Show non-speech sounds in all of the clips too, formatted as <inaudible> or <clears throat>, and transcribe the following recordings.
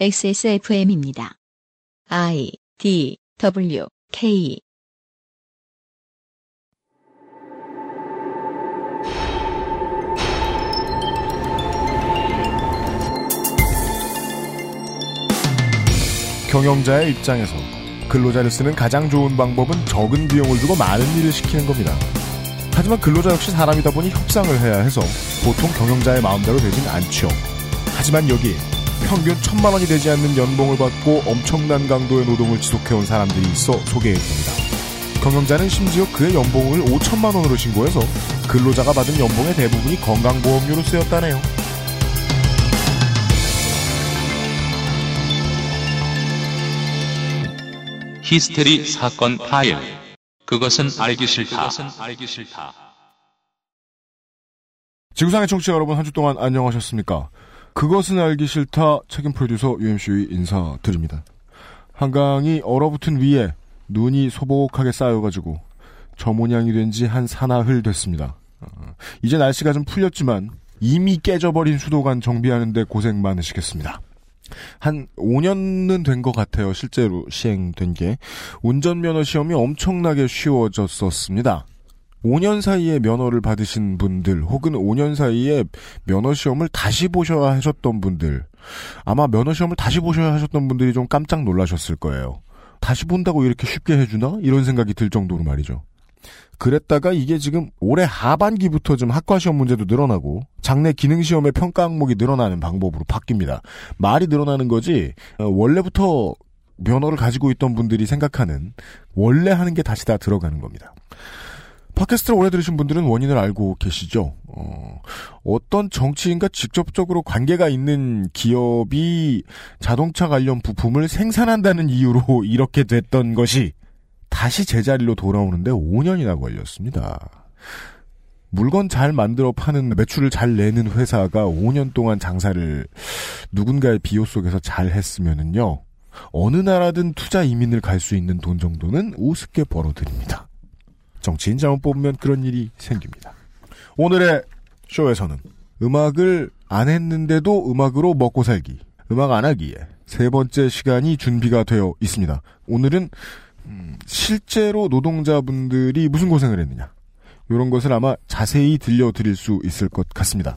XSFM입니다. I D W K 경영자의 입장에서 근로자를 쓰는 가장 좋은 방법은 적은 비용을 주고 많은 일을 시키는 겁니다. 하지만 근로자 역시 사람이다 보니 협상을 해야 해서 보통 경영자의 마음대로 되진 않죠. 하지만 여기 평균 천만 원이 되지 않는 연봉을 받고 엄청난 강도의 노동을 지속해온 사람들이 있어 소개해드립니다. 경영자는 심지어 그의 연봉을 5천만 원으로 신고해서 근로자가 받은 연봉의 대부분이 건강보험료로 쓰였다네요. 히스테리 사건 파일. 그것은 알기 싫다. 지구상의 청취자 여러분 한 주 동안 안녕하셨습니까? 그것은 알기 싫다 책임 프로듀서 UMC의 인사드립니다. 한강이 얼어붙은 위에 눈이 소복하게 쌓여가지고 저 모양이 된 지 한 사나흘 됐습니다. 어, 이제 날씨가 좀 풀렸지만 이미 깨져버린 수도관 정비하는데 고생 많으시겠습니다. 한 5년은 된 것 같아요. 실제로 시행된 게. 운전면허 시험이 엄청나게 쉬워졌었습니다. 5년 사이에 면허를 받으신 분들 혹은 5년 사이에 면허 시험을 다시 보셔야 하셨던 분들 아마 면허 시험을 다시 보셔야 하셨던 분들이 좀 깜짝 놀라셨을 거예요. 다시 본다고 이렇게 쉽게 해주나? 이런 생각이 들 정도로 말이죠. 그랬다가 이게 지금 올해 하반기부터 좀 학과 시험 문제도 늘어나고 장내 기능 시험의 평가 항목이 늘어나는 방법으로 바뀝니다. 말이 늘어나는 거지 어, 원래부터 면허를 가지고 있던 분들이 생각하는 원래 하는 게 다시 다 들어가는 겁니다. 팟캐스트를 오래 들으신 분들은 원인을 알고 계시죠? 어, 어떤 정치인과 직접적으로 관계가 있는 기업이 자동차 관련 부품을 생산한다는 이유로 <laughs> 이렇게 됐던 것이 다시 제자리로 돌아오는데 5년이나 걸렸습니다. 물건 잘 만들어 파는 매출을 잘 내는 회사가 5년 동안 장사를 누군가의 비호 속에서 잘 했으면은요. 어느 나라든 투자 이민을 갈 수 있는 돈 정도는 우습게 벌어들입니다. 정치인 잘못 뽑으면 그런 일이 생깁니다. 오늘의 쇼에서는 음악을 안 했는데도 음악으로 먹고 살기, 음악 안 하기에 세 번째 시간이 준비가 되어 있습니다. 오늘은 음, 실제로 노동자분들이 무슨 고생을 했느냐 이런 것을 아마 자세히 들려드릴 수 있을 것 같습니다.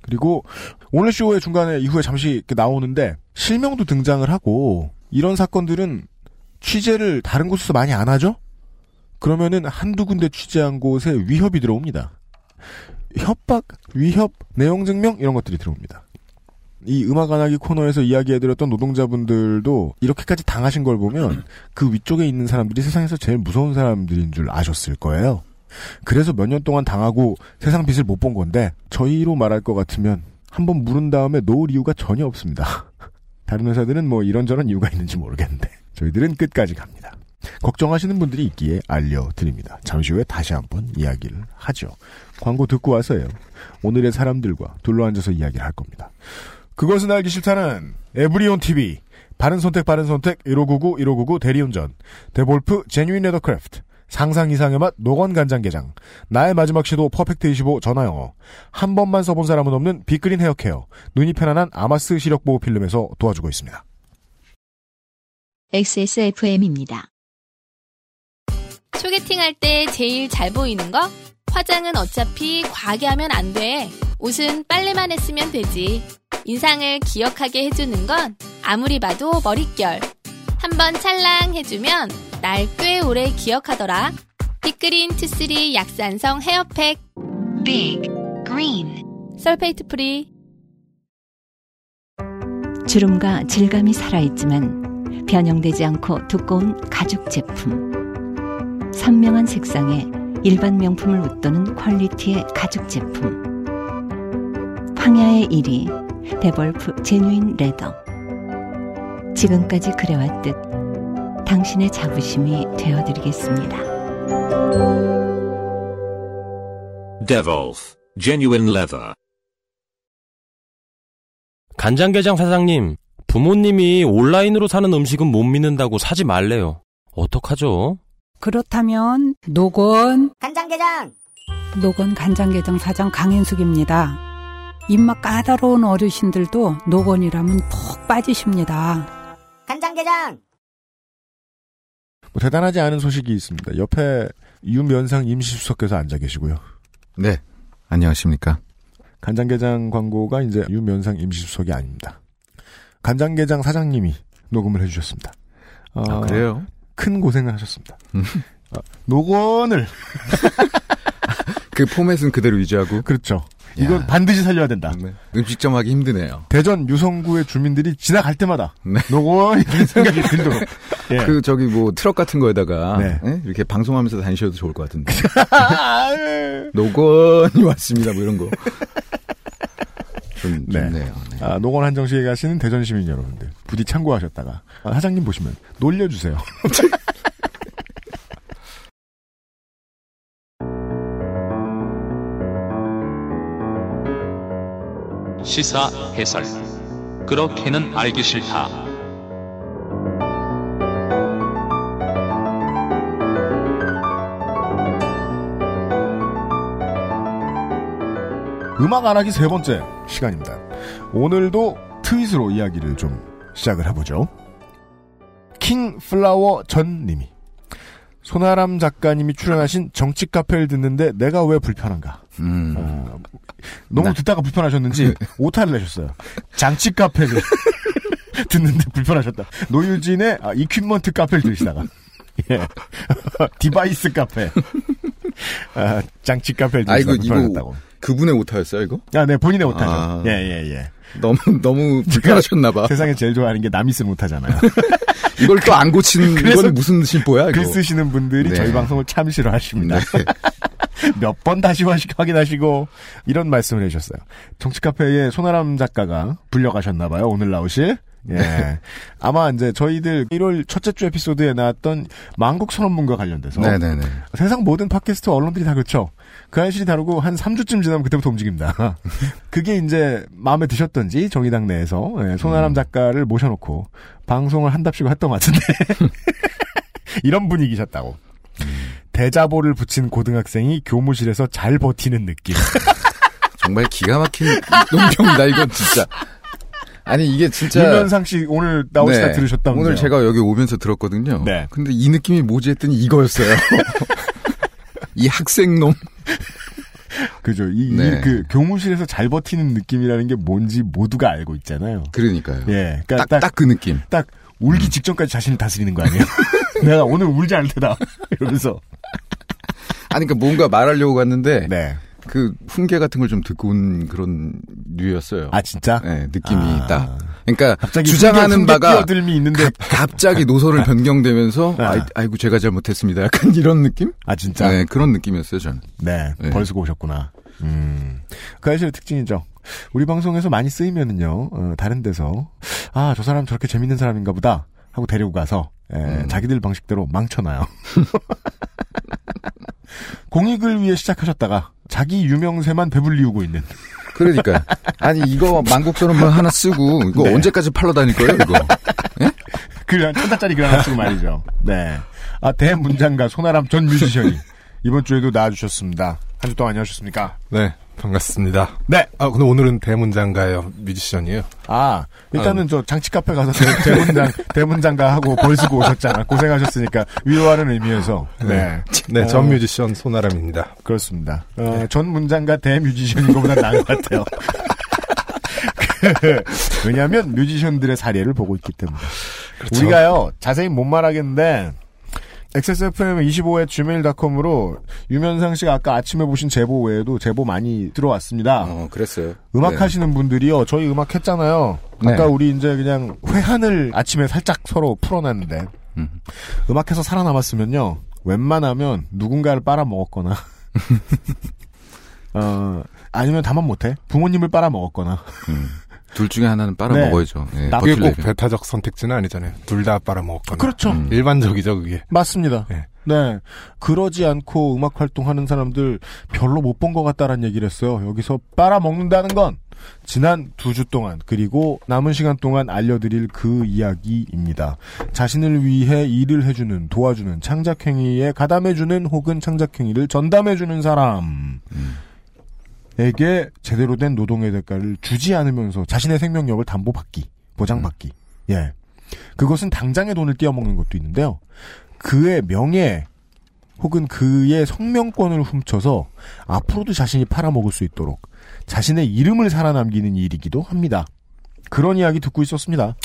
그리고 오늘 쇼의 중간에 이후에 잠시 나오는데 실명도 등장을 하고 이런 사건들은 취재를 다른 곳에서 많이 안 하죠? 그러면은 한두 군데 취재한 곳에 위협이 들어옵니다. 협박, 위협, 내용 증명 이런 것들이 들어옵니다. 이 음악 안 하기 코너에서 이야기해드렸던 노동자분들도 이렇게까지 당하신 걸 보면 그 위쪽에 있는 사람들이 세상에서 제일 무서운 사람들인 줄 아셨을 거예요. 그래서 몇 년 동안 당하고 세상 빛을 못 본 건데 저희로 말할 것 같으면 한번 물은 다음에 놓을 이유가 전혀 없습니다. <laughs> 다른 회사들은 뭐 이런저런 이유가 있는지 모르겠는데 저희들은 끝까지 갑니다. 걱정하시는 분들이 있기에 알려드립니다. 잠시 후에 다시 한번 이야기를 하죠. 광고 듣고 와서요. 오늘의 사람들과 둘러앉아서 이야기를 할 겁니다. 그것은 알기 싫다는 에브리온 TV, 바른 선택 바른 선택 1599 1599 대리운전, 데볼프 genuine leathercraft, 상상 이상의 맛 노건 간장게장, 나의 마지막 시도 퍼펙트 25 전화영어, 한 번만 써본 사람은 없는 빅그린 헤어케어, 눈이 편안한 아마스 시력 보호 필름에서 도와주고 있습니다. XSFM입니다. 소개팅 할 때 제일 잘 보이는 거? 화장은 어차피 과하게 하면 안 돼. 옷은 빨래만 했으면 되지. 인상을 기억하게 해주는 건 아무리 봐도 머릿결. 한번 찰랑 해주면 날 꽤 오래 기억하더라. 빅그린 Two Three 약산성 헤어팩. Big Green sulfate free. 주름과 질감이 살아있지만 변형되지 않고 두꺼운 가죽 제품. 선명한 색상에 일반 명품을 웃도는 퀄리티의 가죽 제품. 황야의 1위 데볼프 제뉴인 레더. 지금까지 그래왔듯 당신의 자부심이 되어드리겠습니다. Devolf Genuine Leather. 간장게장 사장님, 부모님이 온라인으로 사는 음식은 못 믿는다고 사지 말래요. 어떡하죠? 그렇다면 노건 간장게장 노건 간장게장 사장 강인숙입니다. 입맛 까다로운 어르신들도 노건이라면 푹 빠지십니다. 간장게장! 뭐 대단하지 않은 소식이 있습니다. 옆에 유면상 임시수석께서 앉아 계시고요. 네. 안녕하십니까. 간장게장 광고가 이제 유면상 임시수석이 아닙니다. 간장게장 사장님이 녹음을 해주셨습니다. 어, 아, 그래요? 큰 고생을 하셨습니다. 음. <laughs> 어, 녹원을 <laughs> 그 포맷은 그대로 유지하고. 그렇죠. 이건 야. 반드시 살려야 된다. 네. 음식점 하기 힘드네요. 대전 유성구의 주민들이 지나갈 때마다 네. 녹원이라는 <laughs> 생각이 들도록 예. 그 저기 뭐 트럭 같은 거에다가 네. 예? 이렇게 방송하면서 다니셔도 좋을 것 같은데. 아, 예. 노건이 왔습니다. 뭐 이런 거. 좀 네. 좋네요. 네. 아, 노건 한정시에 가시는 대전 시민 여러분들 부디 참고하셨다가 아, 사장님 보시면 놀려주세요. <laughs> 시사 해설. 그렇게는 알기 싫다. 음악 안 하기 세 번째 시간입니다. 오늘도 트윗으로 이야기를 좀 시작을 해보죠. 킹플라워 전 님이 손아람 작가님이 출연하신 정치 카페를 듣는데 내가 왜 불편한가? 음. 어, 너무 나- 듣다가 불편하셨는지 <laughs> 오타를 내셨어요. 장치 카페를 <laughs> 듣는데 불편하셨다. 노유진의 아, equipment 카페를 들으시다가 예. <laughs> device 카페 아, 장치 카페를 아, 들으시다가 불편하셨다고. 그분의 오타였어요, 이거? 아, 네, 본인의 오타죠. 아. 예, 예, 예. 너무, 너무 불편하셨나봐. <laughs> 세상에 제일 좋아하는 게 남이 쓰는 오타잖아요. <laughs> 이걸 또 안 고치는 <laughs> 그래서 건 무슨 이거? 글 쓰시는 분들이 네. 저희 방송을 참 싫어하십니다. 네. 몇번 다시 확인하시고 이런 말씀을 해주셨어요. 정치 카페에 손아람 작가가 불려가셨나봐요. 오늘 나오실. 예. 네. 아마 이제 저희들 1월 첫째 주 에피소드에 나왔던 만국 선언문과 관련돼서 네네네. 세상 모든 팟캐스트 언론들이 다 그렇죠. 그 알실이 다루고 한 3주쯤 지나면 그때부터 움직입니다. <laughs> 그게 이제 마음에 드셨던지 정의당 내에서 예, 손아람 음. 작가를 모셔놓고 방송을 한답시고 했던 것 같은데 <laughs> 이런 분위기셨다고. 대자보를 붙인 고등학생이 교무실에서 잘 버티는 느낌. <laughs> 정말 기가 막힌 논평이다, 이건 진짜. 아니, 이게 진짜. 유면상 씨 오늘 나오시다 네. 들으셨다면서요? 오늘 제가 여기 오면서 들었거든요. 네. 근데 이 느낌이 뭐지 했더니 이거였어요. <laughs> 이 학생놈. <laughs> 그죠. 이, 네. 이 그 교무실에서 잘 버티는 느낌이라는 게 뭔지 모두가 알고 있잖아요. 그러니까요. 예. 그러니까 딱, 딱 그 느낌. 딱 울기 직전까지 자신을 다스리는 거 아니에요? <laughs> 내가 오늘 울지 않을 테다. 이러면서. 아니, 그러니까 뭔가 말하려고 갔는데. 네. 그 훈계 같은 걸 좀 듣고 온 그런 류였어요. 아, 진짜? 네, 느낌이 아. 딱. 그러니까 갑자기 주장하는 훈계, 바가 끼어들미 있는데. 갑자기 노선을 <laughs> 변경되면서 아. 아이, 아이고 제가 잘못했습니다. 약간 이런 느낌? 아, 진짜? 네, 그런 느낌이었어요, 전. 네. 네. 벌쓰고 오셨구나. 음. 그 아저씨의 특징이죠. 우리 방송에서 많이 쓰이면은요, 어, 다른 데서, 아, 저 사람 저렇게 재밌는 사람인가 보다. 하고 데리고 가서, 예, 음. 자기들 방식대로 망쳐놔요. <laughs> 공익을 위해 시작하셨다가, 자기 유명세만 배불리우고 있는. 그러니까 아니 이거 만국선언문 하나 쓰고 이거 네. 언제까지 팔러 다닐 거예요, 이거? 글, 한 천자짜리 글 하나 쓰고 말이죠. 네. 아, 대문장가 손아람 전 뮤지션이 이번 주에도 나와주셨습니다. 한 주 동안 안녕하셨습니까? 네, 반갑습니다. 네. 아, 근데 오늘은 대문장가예요. 뮤지션이에요. 아, 일단은 저 장치 카페 가서 대, 문장 <laughs> 대문장가 하고 벌 쓰고 오셨잖아. 고생하셨으니까 위로하는 의미에서. 네. 네, 어, 전 뮤지션 손아람입니다. 그렇습니다. 어, 전 문장가 대 뮤지션인 것보다 나은 것 같아요. <laughs> 그, 왜냐하면 뮤지션들의 사례를 보고 있기 때문에. 그렇죠. 우리가요, 자세히 못 말하겠는데, XSFM25의 gmail.com으로 유면상 씨가 아까 아침에 보신 제보 외에도 제보 많이 들어왔습니다. 어, 그랬어요. 음악 네. 하시는 분들이요, 저희 음악 했잖아요. 네. 아까 우리 이제 그냥 회한을 아침에 살짝 서로 풀어놨는데, 음. 음악해서 살아남았으면요, 웬만하면 누군가를 빨아먹었거나, <laughs> 어, 아니면 다만 못해. 부모님을 빨아먹었거나. 음. 둘 중에 하나는 빨아 네. 먹어야죠. 네, 나- 그게 꼭 버틸려면. 배타적 선택지는 아니잖아요. 둘 다 빨아먹었거나. 그렇죠. 음. 일반적이죠, 그게. 맞습니다. 네. 네. 그러지 않고 음악 활동하는 사람들 별로 못 본 것 같다라는 얘기를 했어요. 여기서 빨아먹는다는 건 지난 두 주 동안 그리고 남은 시간 동안 알려드릴 그 이야기입니다. 자신을 위해 일을 해주는 도와주는 창작행위에 가담해주는 혹은 창작행위를 전담해주는 사람. 음. 에게 제대로 된 노동의 대가를 주지 않으면서 자신의 생명력을 담보받기, 보장받기. 예. 그것은 당장의 돈을 띄어먹는 것도 있는데요. 그의 명예 혹은 그의 성명권을 훔쳐서 앞으로도 자신이 팔아먹을 수 있도록 자신의 이름을 살아남기는 일이기도 합니다. 그런 이야기 듣고 있었습니다.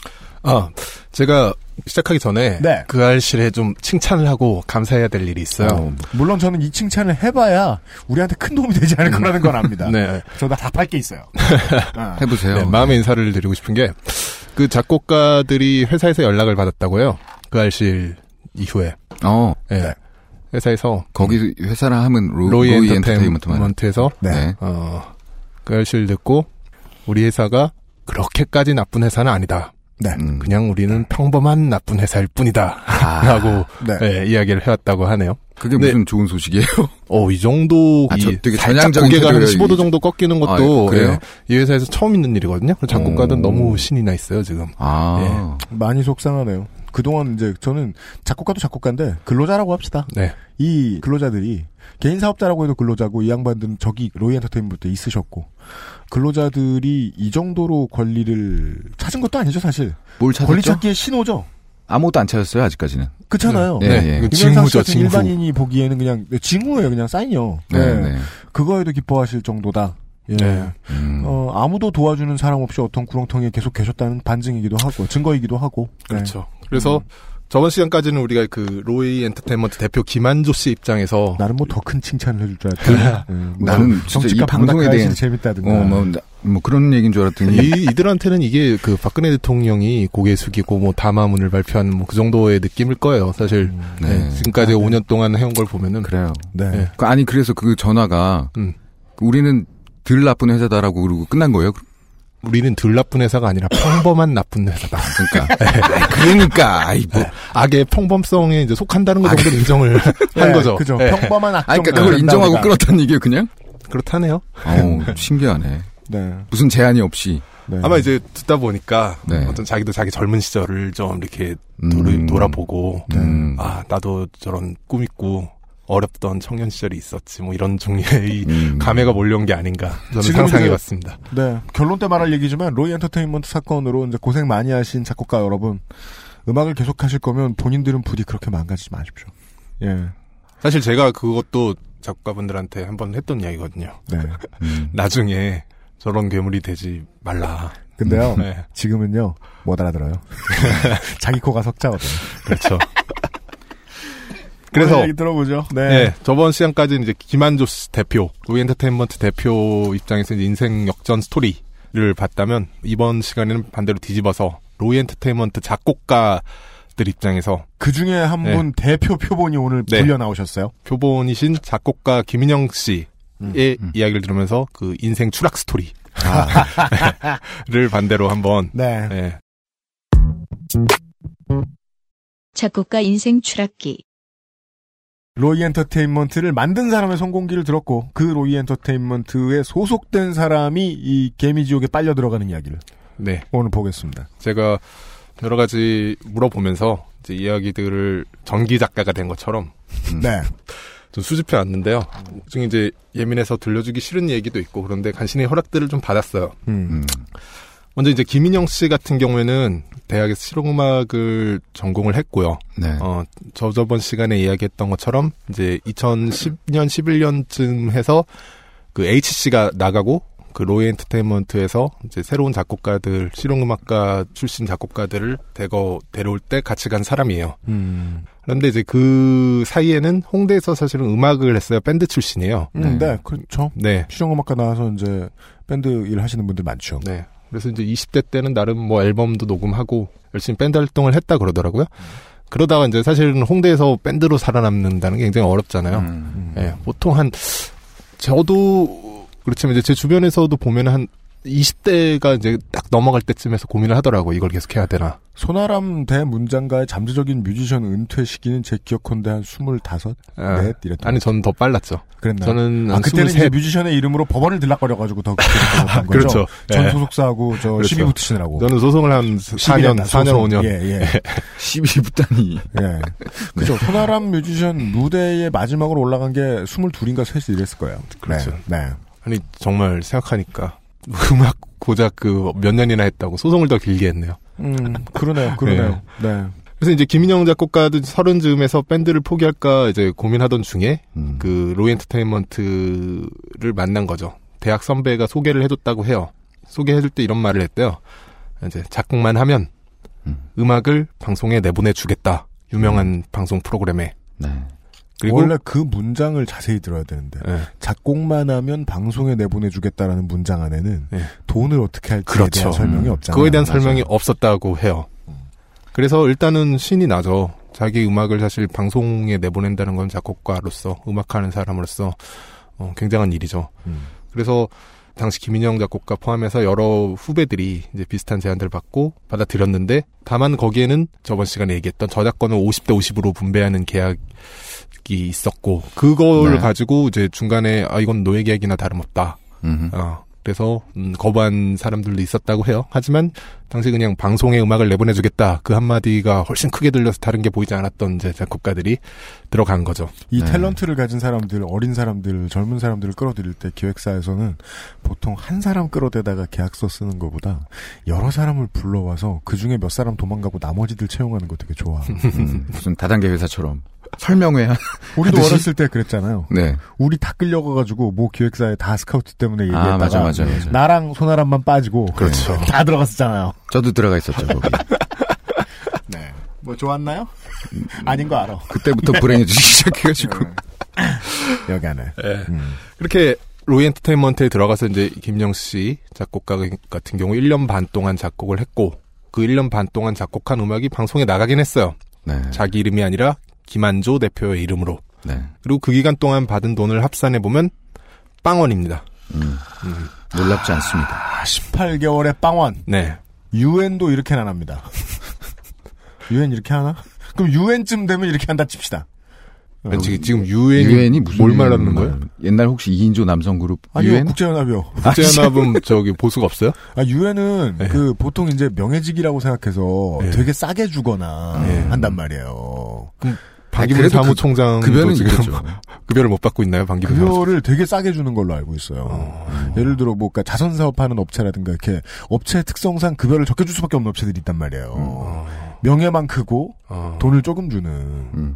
아, 제가 시작하기 전에 네. 그 알실에 좀 칭찬을 하고 감사해야 될 일이 있어요. 어, 물론 저는 이 칭찬을 해봐야 우리한테 큰 도움이 되지 않을 거라는 건 압니다. <laughs> 네. 저다 답할 게 있어요. <laughs> 아. 해보세요. 네, 마음의 인사를 드리고 싶은 게 그 작곡가들이 회사에서 연락을 받았다고요. 그 알실 이후에. 어, 예. 네. 회사에서 거기 회사라 하면 로, 로이, 로이 엔터테인먼트만 엔터테인먼트만. 에서 네. 네. 어, 그 알실 듣고 우리 회사가 그렇게까지 나쁜 회사는 아니다. 네. 음. 그냥 우리는 평범한 나쁜 회사일 뿐이다. 아, <laughs> 라고 네. 예, 이야기를 해왔다고 하네요. 그게 네. 무슨 좋은 소식이에요? <laughs> 어, 이 정도, 아, 이저 되게 살짝 고개가 한 태도예요, 15도 이- 정도 꺾이는 것도 아, 그래요? 예, 이 회사에서 처음 있는 일이거든요. 작곡가는 오. 너무 신이 나 있어요, 지금. 아, 많이 속상하네요. 그동안 이제 저는 작곡가도 작곡가인데 근로자라고 합시다. 네. 이 근로자들이 개인 사업자라고 해도 근로자고 이 양반들은 저기 로이 엔터테인먼트에 있으셨고 근로자들이 이 정도로 권리를 찾은 것도 아니죠 사실. 뭘 권리 찾았죠? 찾기의 신호죠. 아무것도 안 찾았어요, 아직까지는. 그렇잖아요. 네, 네. 김현상 씨 징후죠, 징후. 일반인이 보기에는 그냥 징후예요, 그냥 사인이요. 네, 네. 네. 그거에도 기뻐하실 정도다. 예. 네. 음. 어, 아무도 도와주는 사람 없이 어떤 구렁텅이에 계속 계셨다는 반증이기도 하고 증거이기도 하고. 네. 그렇죠. 그래서 저번 시간까지는 우리가 그 로이 엔터테인먼트 대표 김한조 씨 입장에서 나는 뭐 더 큰 칭찬을 해줄 줄 알았더니 예, 뭐 나는 진짜 이 정치가 방송에 대한- 재밌다든가. 어, 뭐, 나- 뭐 그런 얘기인 줄 알았더니. 이, 이들한테는 이게 그 박근혜 대통령이 고개 숙이고 뭐 담화문을 발표한 뭐 그 정도의 느낌일 거예요. 사실 네. 네, 지금까지 아, 네. 5년 동안 해온 걸 보면은 그래요. 네. 네. 그 아니, 그래서 그 전화가, 음. 우리는 덜 나쁜 회사다라고 그러고 끝난 거예요? 우리는 덜 나쁜 회사가 아니라 평범한 나쁜 회사다. 그러니까. <laughs> 그러니까, 아이, 뭐. 악의 평범성에 이제 속한다는 것 정도 는 인정을 <laughs> 한 네, 거죠. 그죠. 네. 평범한 악정. 아, 그러니까 그걸 인정하고 끊었다는 얘기예요, 그냥? 그렇다네요. 어우, 신기하네. 네. 무슨 제한이 없이. 네. 아마 이제 듣다 보니까 네. 어떤 자기도 자기 젊은 시절을 좀 이렇게 음. 돌, 돌아보고 음. 아 나도 저런 꿈 있고 어렵던 청년 시절이 있었지 뭐 이런 종류의 이 음. 감회가 몰려온 게 아닌가 저는 상상해봤습니다. 네. 결론 때 말할 얘기지만 로이 엔터테인먼트 사건으로 이제 고생 많이 하신 작곡가 여러분 음악을 계속 하실 거면 본인들은 부디 그렇게 망가지지 마십시오. 예. 사실 제가 그것도 작가분들한테 한 번 했던 이야기거든요. 네. 음. <laughs> 나중에 저런 괴물이 되지 말라. 근데요. 네, 지금은요. 못 알아들어요. <laughs> 자기 코가 석자거든요. 그렇죠. 그래서 들어보죠. 네. 네, 저번 시간까지는 이제 김한조 씨 대표, 로이 엔터테인먼트 대표 입장에서 이제 인생 역전 스토리를 봤다면 이번 시간에는 반대로 뒤집어서 로이 엔터테인먼트 작곡가들 입장에서 그 중에 한분 대표 표본이 오늘 네. 불려 나오셨어요. 표본이신 작곡가 김인영 씨의 음, 이야기를 들으면서 그 인생 추락 스토리를 아. <laughs> 반대로 한번 네. 네, 작곡가 인생 추락기. 로이 엔터테인먼트를 만든 사람의 성공기를 들었고 그 로이 엔터테인먼트에 소속된 사람이 이 개미지옥에 빨려 들어가는 이야기를 네, 오늘 보겠습니다. 제가 여러 가지 물어보면서 이제 이야기들을 전기 작가가 된 것처럼 네. 좀 수집해 왔는데요. 중에 이제 예민해서 들려주기 싫은 얘기도 있고 그런데 간신히 허락들을 좀 받았어요. 음. 음. 먼저 이제 김인영 씨 같은 경우에는 대학에서 실용음악을 전공을 했고요. 네. 어, 저 저번 시간에 이야기했던 것처럼 이제 2010년 11년쯤 해서 그 HC가 나가고 그 로이 엔터테인먼트에서 이제 새로운 작곡가들 실용음악가 출신 작곡가들을 대거 데려올 때 같이 간 사람이에요. 음. 그런데 이제 그 사이에는 홍대에서 사실은 음악을 했어요. 밴드 출신이에요. 음, 네. 네, 그렇죠. 네. 실용음악가 나와서 이제 밴드 일 하시는 분들 많죠. 네. 그래서 이제 20대 때는 나름 뭐 앨범도 녹음하고 열심히 밴드 활동을 했다 그러더라고요. 그러다가 이제 사실은 홍대에서 밴드로 살아남는다는 게 굉장히 어렵잖아요. 음. 예, 보통 한 저도 그렇지만 이제 제 주변에서도 보면 한 20대가 이제 딱 넘어갈 때쯤에서 고민을 하더라고 이걸 계속 해야 되나. 손아람 대 문장가의 잠재적인 뮤지션 은퇴 시기는 제 기억컨대 한 스물다섯, 아, 넷 이랬던. 아니 저는 더 빨랐죠. 그랬나요? 저는 아한 그때는 이제 23. 뮤지션의 이름으로 법원을 들락거려 가지고 더 그렇게. <laughs> 그렇죠. 전 예. 소속사하고 저 그렇죠. 시비 붙으시느라고. 저는 소송을 한 4년, 4년, 5년. 예, 예. <laughs> 12부단이. 예. 그죠. 손아람 뮤지션 무대의 마지막으로 올라간 게 22인가 3이 이랬을 거예요. 그렇죠. 네. 네. 아니 정말 생각하니까 <laughs> 음악 고작 그 몇 년이나 했다고 소송을 더 길게 했네요. 음, 그러네요, 그러네요. <laughs> 네. 그래서 이제 김인영 작곡가도 서른 즈음에서 밴드를 포기할까 이제 고민하던 중에 음. 그 로이 엔터테인먼트를 만난 거죠. 대학 선배가 소개를 해줬다고 해요. 소개해줄 때 이런 말을 했대요. 이제 작곡만 하면 음. 악을 방송에 내보내주겠다. 유명한 방송 프로그램에. 네. 그리고 원래 그 문장을 자세히 들어야 되는데 네. 작곡만 하면 방송에 내보내주겠다라는 문장 안에는 네. 돈을 어떻게 할지에 그렇죠. 대한 설명이 음. 없잖아요. 그거에 대한 맞아요. 설명이 없었다고 해요. 그래서 일단은 신이 나죠. 자기 음악을 사실 방송에 내보낸다는 건 작곡가로서 음악하는 사람으로서 어, 굉장한 일이죠. 음. 그래서 당시 김인영 작곡가 포함해서 여러 후배들이 이제 비슷한 제안들을 받고 받아들였는데 다만 거기에는 저번 시간에 얘기했던 저작권을 50대 50으로 분배하는 계약이 있었고 그걸 네. 가지고 이제 중간에 아 이건 노예 계약이나 다름없다. 음흠. 어, 그래서 음, 거부한 사람들도 있었다고 해요. 하지만 당시 그냥 방송에 음악을 내보내주겠다 그 한마디가 훨씬 크게 들려서 다른 게 보이지 않았던 이제 작곡가들이 들어간 거죠. 이 네. 탤런트를 가진 사람들, 어린 사람들, 젊은 사람들을 끌어들일 때 기획사에서는 보통 한 사람 끌어대다가 계약서 쓰는 것보다 여러 사람을 불러와서 그 중에 몇 사람 도망가고 나머지들 채용하는 거 되게 좋아. 음, 무슨 다단계 회사처럼 설명회 한 우리도 하듯이? 어렸을 때 그랬잖아요. 네. 우리 다 끌려가가가지고 모 기획사에 다 스카우트 때문에 얘기했다가 아, 맞아, 맞아, 맞아. 나랑 소나람만 빠지고 그렇죠. <laughs> 다 들어갔었잖아요. 저도 들어가 있었죠, 거기. <laughs> 네. 뭐 좋았나요? 아닌 거 알아. 그때부터 불행해지기 <laughs> 시작해가지고. 여기 안에. 예. 음. 그렇게 로이 엔터테인먼트에 들어가서 이제 김영 씨 작곡가 같은 경우 1년 반 동안 작곡을 했고 그 1년 반 동안 작곡한 음악이 방송에 나가긴 했어요. 네. 자기 이름이 아니라 김한조 대표의 이름으로. 네. 그리고 그 기간 동안 받은 돈을 합산해 보면 빵원입니다. 음. 음. 놀랍지 않습니다. 아, 18개월의 빵원. 네. 유엔도 이렇게는 안 합니다. 유엔 이렇게 하나? 그럼 유엔쯤 되면 이렇게 한다 칩시다. 아니, 지금, 지금 유엔이, 유엔이 무슨 뭘 말하는 거예요? 옛날 혹시 2인조 남성 그룹 아니요, 유엔? 국제연합이요. <laughs> 국제연합은 저기 보수가 없어요? 아, 유엔은 네. 그 보통 이제 명예직이라고 생각해서 네. 되게 싸게 주거나 네. 한단 말이에요. 박기문 그래도 사무총장도 급여는 지금 있겠죠. <laughs> 급여를 못 받고 있나요, 사무총장? 급여를 되게 싸게 주는 걸로 알고 있어요. 어. 예를 들어 뭐 그러니까 자선 사업하는 업체라든가 이렇게 업체 특성상 급여를 적게 줄 수밖에 없는 업체들이 있단 말이에요. 어. 명예만 크고 어. 돈을 조금 주는. 음.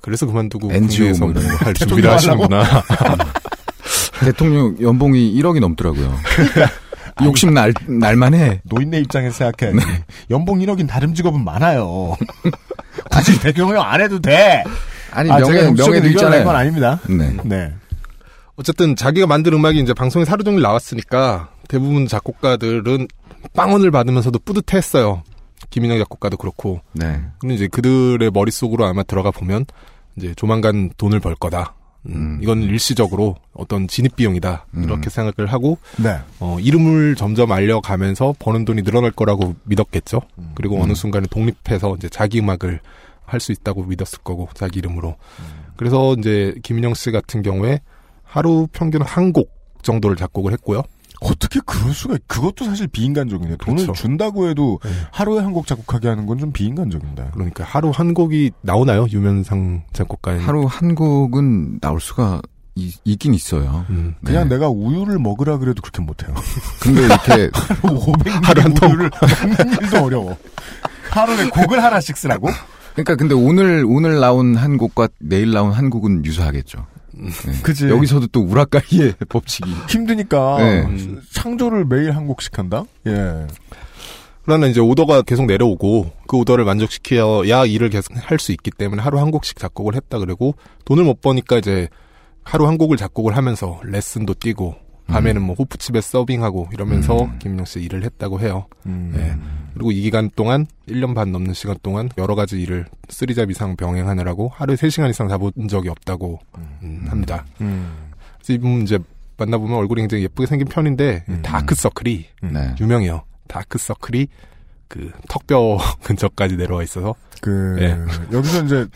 그래서 그만두고 NGO 국내에서 뭐할 준비를 하시는구나. <laughs> 대통령 연봉이 1억이 넘더라고요. 욕심 날, 날만해. 노인네 입장에서 생각해. 연봉 1억인 다른 직업은 많아요. <laughs> 굳이 대통령 안 해도 돼. 아니, 아, 명예, 제가 명예도 있잖아요. 건 아닙니다. 네. 네. 어쨌든 자기가 만든 음악이 이제 방송에 하루 종일 나왔으니까 대부분 작곡가들은 빵원을 받으면서도 뿌듯했어요. 김인영 작곡가도 그렇고. 네. 근데 이제 그들의 머릿속으로 아마 들어가 보면 이제 조만간 돈을 벌 거다. 음, 음. 이건 일시적으로 어떤 진입 비용이다. 음. 이렇게 생각을 하고 네. 어, 이름을 점점 알려가면서 버는 돈이 늘어날 거라고 믿었겠죠. 음. 그리고 어느 순간에 독립해서 이제 자기 음악을 할 수 있다고 믿었을 거고 자기 이름으로. 그래서 이제 김인영 씨 같은 경우에 하루 평균 한 곡 정도를 작곡을 했고요. 어떻게 그럴 수가, 그것도 사실 비인간적이네요. 돈을 그렇죠. 준다고 해도 네. 하루에 한 곡 작곡하게 하는 건 좀 비인간적입니다. 그러니까 하루 한 곡이 나오나요? 유면상 작곡가의 하루 한 곡은 나올 수가 이- 있긴 있어요. 음. 그냥 네. 내가 우유를 먹으라 그래도 그렇게 못해요. <laughs> 근데 이렇게 <laughs> 500ml 하루 한 통. 우유를 먹는 일도 어려워. 하루에 곡을 하나씩 쓰라고? 그러니까 근데 오늘 오늘 나온 한 곡과 내일 나온 한 곡은 유사하겠죠. 네. 그지. 여기서도 또 우라카이의 <laughs> 법칙이 힘드니까 네. 창조를 매일 한 곡씩 한다? 예. 그러나 이제 오더가 계속 내려오고 그 오더를 만족시켜야 일을 계속 할 수 있기 때문에 하루 한 곡씩 작곡을 했다 그러고 돈을 못 버니까 이제 하루 한 곡을 작곡을 하면서 레슨도 뛰고 밤에는 뭐 호프집에 서빙하고 이러면서 음. 김민영 씨 일을 했다고 해요. 음. 네. 그리고 이 기간 동안 1년 반 넘는 시간 동안 여러 가지 일을 쓰리잡 이상 병행하느라고 하루에 3시간 이상 자본 적이 없다고 음, 합니다. 음. 그래서 이분 이제 만나보면 얼굴이 굉장히 예쁘게 생긴 편인데 음. 다크서클이 네. 유명해요. 다크서클이 그 턱뼈 <laughs> 근처까지 내려와 있어서 그 예. 여기서 이제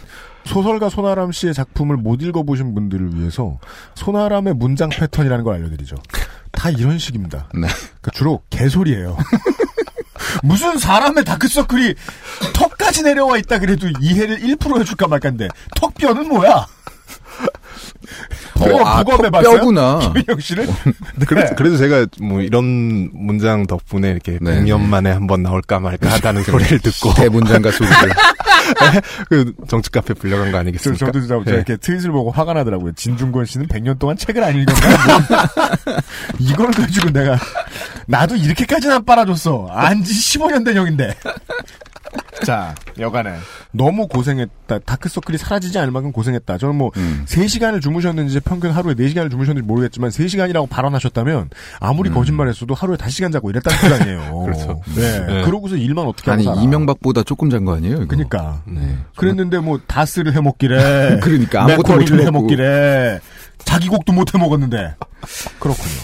소설가 손아람 씨의 작품을 못 읽어보신 분들을 위해서 손아람의 문장 패턴이라는 걸 알려드리죠. 다 이런 식입니다. 네. 그러니까 주로 개소리예요. <laughs> 무슨 사람의 다크서클이 턱까지 내려와 있다 그래도 이해를 1% 해줄까 말까인데 턱뼈는 뭐야? 그래요, 아, 부검해봤어요? 뼈구나. <laughs> 김인영 씨를? <laughs> 네. 그래서, 그래서 제가 뭐 이런 문장 덕분에 이렇게 네. 100년 만에 한번 나올까 말까 하다는 <laughs> 소리를 듣고 대문장과 소리를. 그 정치 카페 불려간 거 저, 아니겠습니까? 저도 진짜 네. 이렇게 트윗을 보고 화가 나더라고요. 진중권 씨는 100년 동안 책을 안 읽었나? 뭐. 이걸 가지고 내가 나도 이렇게까지는 안 빨아줬어. 안지 15년 된 형인데. 자, 여간에 너무 고생했다. 다크서클이 사라지지 않을 만큼 고생했다. 저는 뭐 음. 3시간을 주무셨는지 평균 하루에 4시간을 주무셨는지 모르겠지만 3시간이라고 발언하셨다면 아무리 거짓말했어도 하루에 5시간 자고 이랬다는 소리아니에요 <laughs> 그렇죠. 네. 네. 그러고서 일만 어떻게 하고 아니. 이명박보다 조금 잔 거 아니에요? 이거? 그니까. 네. 그랬는데 뭐 다스를 해 먹기래. <laughs> 그러니까 아무것도 못 해먹고. 해먹기래. 자기 곡도 못 해 먹었는데. 그렇군요.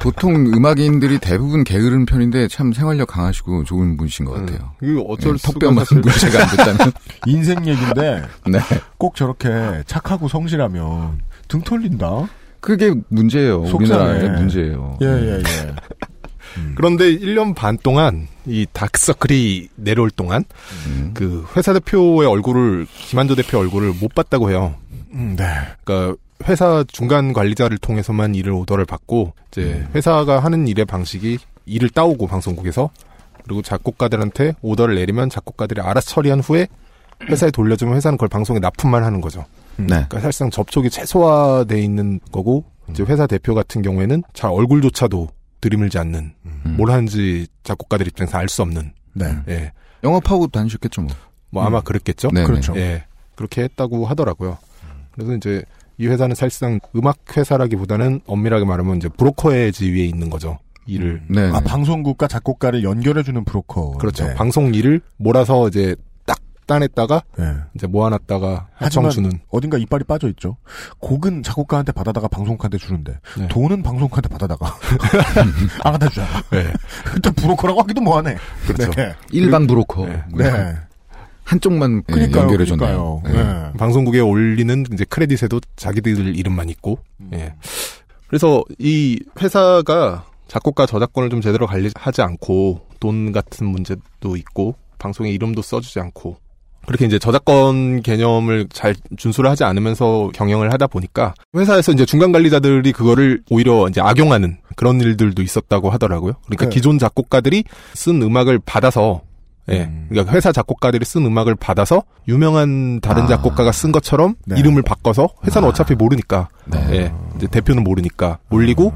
보통 음악인들이 대부분 게으른 편인데 참 생활력 강하시고 좋은 분이신 것 같아요. 이거 어쩔 네, 수가 턱뼈만 사실 문제가 안 됐다면. <laughs> 인생 얘기인데 <laughs> 네. 꼭 저렇게 착하고 성실하면 등 털린다. 그게 문제예요. 우리나라의 문제예요. 예, 예, 예. <laughs> 그런데 1년 반 동안 이 다크서클이 내려올 동안 음. 그 회사 대표의 얼굴을 김한조 대표 얼굴을 못 봤다고 해요. 음, 네. 그러니까 회사 중간 관리자를 통해서만 일을 오더를 받고 이제 회사가 하는 일의 방식이 일을 따오고 방송국에서 그리고 작곡가들한테 오더를 내리면 작곡가들이 알아서 처리한 후에 회사에 돌려주면 회사는 그걸 방송에 납품만 하는 거죠. 네. 그러니까 사실상 접촉이 최소화돼 있는 거고 이제 회사 대표 같은 경우에는 잘 얼굴조차도 들이밀지 않는 뭘 하는지 작곡가들 입장에서 알 수 없는 네. 예. 영업하고 다니셨겠죠, 뭐. 뭐 아마 그랬겠죠. 네, 그렇죠. 예. 그렇게 했다고 하더라고요. 그래서 이제 이 회사는 사실상 음악 회사라기보다는 엄밀하게 말하면 이제 브로커의 지위에 있는 거죠. 일을. 네. 아, 방송국과 작곡가를 연결해주는 브로커. 그렇죠. 네. 방송 일을 몰아서 이제 딱 따냈다가 네. 이제 모아놨다가 하청 주는. 어딘가 이빨이 빠져 있죠. 곡은 작곡가한테 받아다가 방송국한테 주는데 네. 돈은 방송국한테 받아다가 안 갖다 주잖아. 네. <laughs> 일단 브로커라고 하기도 뭐하네. 그렇죠. 네. 일반 브로커. 네. 네. 한쪽만 예, 그러니까요. 연결해 줬네요. 그러니까요. 네. 방송국에 올리는 이제 크레딧에도 자기들 이름만 있고. 예. 그래서 이 회사가 작곡가 저작권을 좀 제대로 관리하지 않고 돈 같은 문제도 있고 방송의 이름도 써주지 않고 그렇게 이제 저작권 개념을 잘 준수를 하지 않으면서 경영을 하다 보니까 회사에서 이제 중간 관리자들이 그거를 오히려 이제 악용하는 그런 일들도 있었다고 하더라고요. 그러니까 네. 기존 작곡가들이 쓴 음악을 받아서 예, 음. 그러니까 회사 작곡가들이 쓴 음악을 받아서 유명한 다른 아. 작곡가가 쓴 것처럼 네. 이름을 바꿔서 회사는 어차피 모르니까 네. 예, 이제 대표는 모르니까 올리고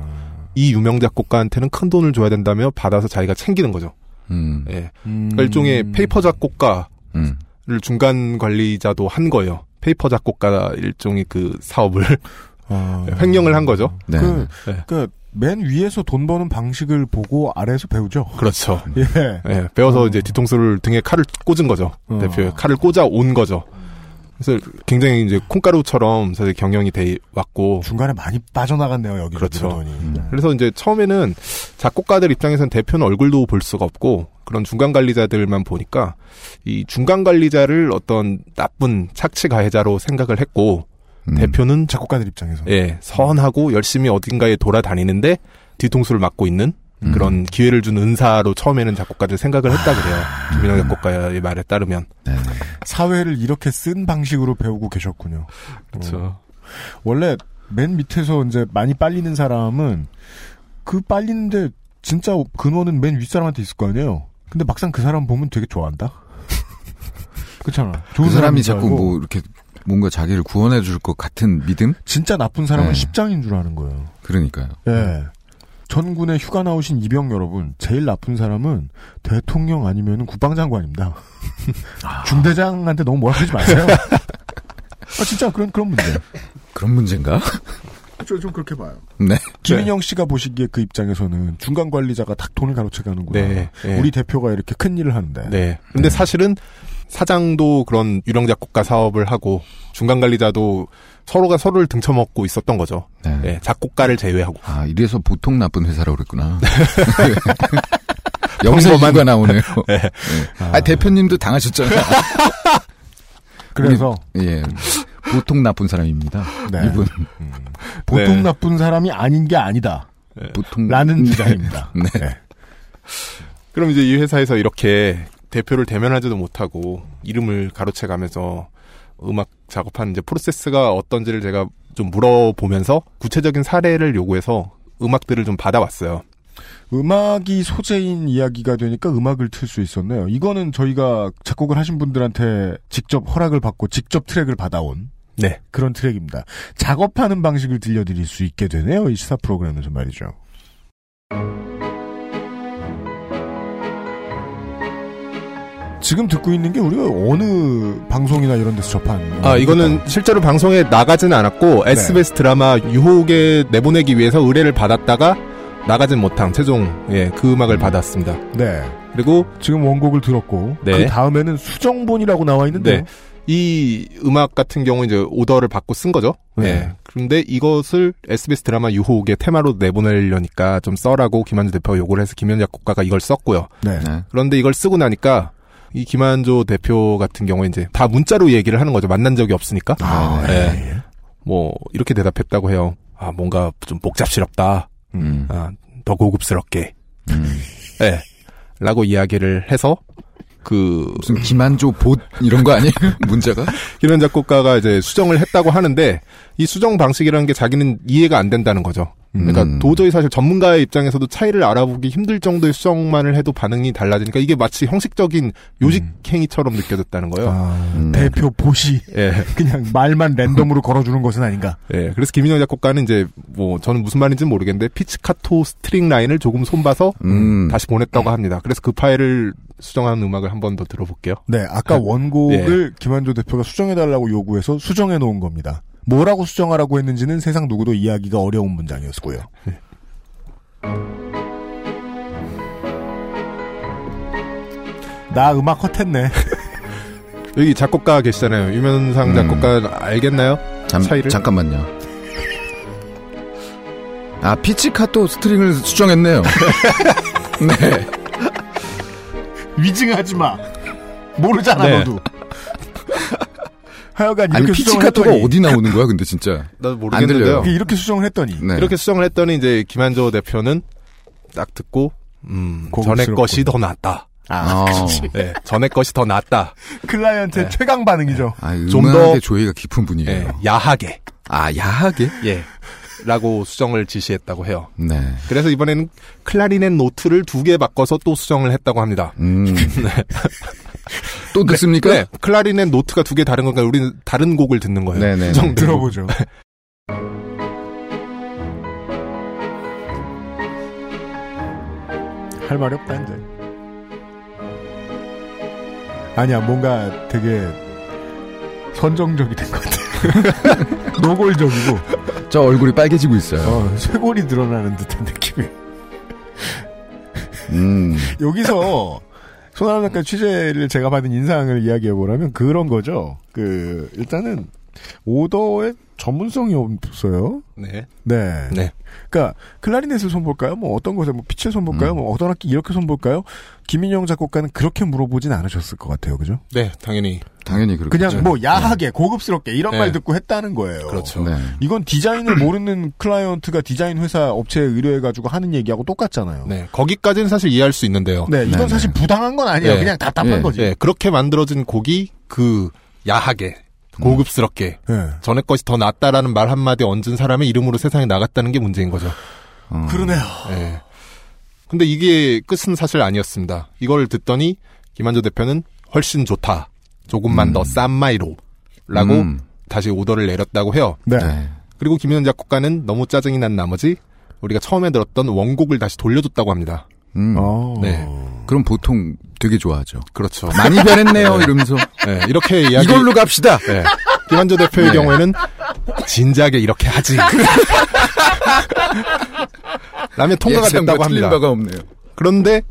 이 유명 작곡가한테는 큰 돈을 줘야 된다며 받아서 자기가 챙기는 거죠. 음. 예, 음. 그러니까 일종의 페이퍼 작곡가를 음. 중간 관리자도 한 거예요. 페이퍼 작곡가 일종의 그 사업을 아. <laughs> 횡령을 한 거죠. 네. 그, 네. 그, 맨 위에서 돈 버는 방식을 보고 아래에서 배우죠. 그렇죠. <laughs> 예. 예, 배워서 어. 이제 뒤통수를 등에 칼을 꽂은 거죠. 어. 대표에 칼을 꽂아 온 거죠. 그래서 굉장히 이제 콩가루처럼 사실 경영이 돼 왔고 중간에 많이 빠져나갔네요, 여기. 그렇죠. 그래서 이제 처음에는 작곡가들 입장에서는 대표는 얼굴도 볼 수가 없고 그런 중간 관리자들만 보니까 이 중간 관리자를 어떤 나쁜 착취 가해자로 생각을 했고 음. 대표는 작곡가들 입장에서. 예 선하고 열심히 어딘가에 돌아다니는데 뒤통수를 맞고 있는 음. 그런 기회를 준 은사로 처음에는 작곡가들 생각을 했다 그래요. 김민영 작곡가의 말에 따르면 네. 사회를 이렇게 쓴 방식으로 배우고 계셨군요. 그렇죠. 어. 원래 맨 밑에서 이제 많이 빨리는 사람은 그 빨리는데 진짜 근원은 맨 윗사람한테 있을 거 아니에요. 근데 막상 그 사람 보면 되게 좋아한다. <laughs> 그렇잖아. 좋은 그 사람이 자꾸 뭐 이렇게 뭔가 자기를 구원해 줄 것 같은 믿음? 진짜 나쁜 사람은 네. 십장인 줄 아는 거예요. 그러니까요. 예. 전군에 휴가 나오신 이병 여러분, 제일 나쁜 사람은 대통령 아니면 국방장관입니다. <laughs> 중대장한테 너무 뭐라 그러지 마세요. <laughs> 아, 진짜 그런, 그런 문제. 그런 문제인가? 저 좀 그렇게 봐요. <laughs> 네. 김인영 씨가 보시기에 그 입장에서는 중간 관리자가 딱 돈을 가로채 가는구나. 네, 네. 우리 대표가 이렇게 큰 일을 하는데. 네. 근데 사실은 사장도 그런 유령 작곡가 사업을 하고 중간 관리자도 서로가 서로를 등쳐먹고 있었던 거죠. 네. 예, 작곡가를 제외하고. 아, 이래서 보통 나쁜 회사라고 그랬구나. <laughs> 이유가 나오네요. <laughs> 네. 네. 아, 대표님도 당하셨잖아요. <laughs> 그래서 예. 보통 나쁜 사람입니다. 네. 이분. 보통 네. 나쁜 사람이 아닌 게 아니다. 보통. 라는 주장입니다. 네. 네. 그럼 이제 이 회사에서 이렇게 대표를 대면하지도 못하고 이름을 가로채 가면서 음악 작업하는 이제 프로세스가 어떤지를 제가 좀 물어보면서 구체적인 사례를 요구해서 음악들을 좀 받아왔어요. 음악이 소재인 이야기가 되니까 음악을 틀 수 있었네요. 이거는 저희가 작곡을 하신 분들한테 직접 허락을 받고 직접 트랙을 받아온 네. 그런 트랙입니다. 작업하는 방식을 들려드릴 수 있게 되네요. 이 시사 프로그램에서 말이죠. 지금 듣고 있는 게 우리가 어느 방송이나 이런 데서 접한 아, 이거는 실제로 방송에 나가지는 않았고, SBS 드라마 유혹에 내보내기 위해서 의뢰를 받았다가, 나가진 못한 최종, 예, 그 음악을 받았습니다. 네. 그리고, 지금 원곡을 들었고 네. 그 다음에는 수정본이라고 나와 있는데요. 네. 이 음악 같은 경우 이제 오더를 받고 쓴 거죠. 네. 예. 그런데 이것을 SBS 드라마 유혹의 테마로 내보내려니까 좀 써라고 김한주 대표가 요구를 해서 김현 작곡가가 이걸 썼고요. 네. 그런데 이걸 쓰고 나니까 이 김한조 대표 같은 경우에 이제 다 문자로 얘기를 하는 거죠. 만난 적이 없으니까. 아, 예. 예. 뭐 이렇게 대답했다고 해요. 아 뭔가 좀 복잡스럽다. 음. 아, 더 고급스럽게. 음. 예. 라고 이야기를 해서 그 무슨 김한조 봇 이런 거 아니에요? <laughs> 문제가? 김현 작곡가가 이제 수정을 했다고 하는데 이 수정 방식이라는 게 자기는 이해가 안 된다는 거죠. 그러니까 음. 도저히 사실 전문가의 입장에서도 차이를 알아보기 힘들 정도의 수정만을 해도 반응이 달라지니까 이게 마치 형식적인 요식 행위처럼 느껴졌다는 거예요. 아, 음. 대표 보시 예. 그냥 말만 랜덤으로 걸어주는 것은 아닌가. 예. 그래서 김인영 작곡가는 이제 뭐 저는 무슨 말인지는 모르겠는데 피치카토 string line을 조금 손봐서 음. 다시 보냈다고 합니다. 그래서 그 파일을 수정한 음악을 한 번 더 들어볼게요. 네, 아까 원곡을 김한조 대표가 수정해달라고 요구해서 수정해 놓은 겁니다. 뭐라고 수정하라고 했는지는 세상 누구도 이해하기가 어려운 문장이었고요. 나 음악 헛했네. <laughs> 여기 작곡가 계시잖아요. 유면상 음. 작곡가 알겠나요? 잠, 차이를? 잠깐만요. 아, 피치카토 string을 수정했네요. <laughs> 네. 위증하지 마. 모르잖아, 네. 너도. <laughs> 하여간 이렇게 아니, 수정을 피치카토가 했더니 어디 나오는 거야, 근데 진짜. <laughs> 나도 안 모르겠는데요. 들려요. 이렇게 수정을 했더니 네. 이렇게 수정을 했더니 이제 김한조 대표는 딱 듣고 음, 전에 고급스럽군. 것이 더 낫다. 아, 아, <laughs> 네, 전에 것이 더 낫다. 클라이언트의 네. 최강 반응이죠. 아, 좀 음악의 더- 조예가 깊은 분이에요. 예, 야하게. 아, 야하게? 예. 라고 수정을 지시했다고 해요. 네. 그래서 이번에는 클라리넷 노트를 두 개 바꿔서 또 수정을 했다고 합니다. 음. <laughs> 또 듣습니까? 네, 클라리넷 노트가 두 개 다른 건가 우리는 다른 곡을 듣는 거예요. 네네. 수정되고. 들어보죠. <laughs> 할 말이 없다, 이제. 아니야, 뭔가 되게 선정적이 된 것 같아. <laughs> 노골적이고, 저 얼굴이 빨개지고 있어요. 어, 쇄골이 드러나는 듯한 느낌이. 음. <laughs> 여기서 손아람 작가 취재를 제가 받은 인상을 이야기해 보라면 그런 거죠. 그 일단은 오더의 전문성이 없어요. 네. 네. 네. 그러니까 클라리넷을 손볼까요? 뭐 어떤 것에 뭐 피치를 손볼까요? 음. 뭐 어떤 악기 이렇게 손볼까요? 김인영 작곡가는 그렇게 물어보진 않으셨을 것 같아요. 그죠? 네, 당연히. 당연히 그렇겠죠. 그냥 뭐 야하게 고급스럽게 이런 네. 말 듣고 했다는 거예요. 그렇죠. 네. 이건 디자인을 모르는 클라이언트가 디자인 회사 업체에 의뢰해 가지고 하는 얘기하고 똑같잖아요. 네, 거기까지는 사실 이해할 수 있는데요. 네, 이건 네, 사실 네. 부당한 건 아니에요. 네. 그냥 답답한 네. 거지. 네, 그렇게 만들어진 곡이 그 야하게 고급스럽게 네. 전에 것이 더 낫다라는 말 한마디 얹은 사람의 이름으로 세상에 나갔다는 게 문제인 거죠. 어. 그러네요. 예. 근데 이게 끝은 사실 아니었습니다. 이걸 듣더니 김한조 대표는 훨씬 좋다. 조금만 음. 더싼 마이로. 라고 음. 다시 오더를 내렸다고 해요. 네. 네. 그리고 김현 작곡가는 너무 짜증이 난 나머지 우리가 처음에 들었던 원곡을 다시 돌려줬다고 합니다. 음. 어. 네. 그럼 보통 되게 좋아하죠. 그렇죠. 많이 변했네요, 이러면서. 예, 이렇게 이야기. 이걸로 갑시다! 예. 김한조 대표의 네. 경우에는 <laughs> 진작에 이렇게 하지. <laughs> 라면 통과가 됐다고 틀린 합니다. 바가 없네요. 그런데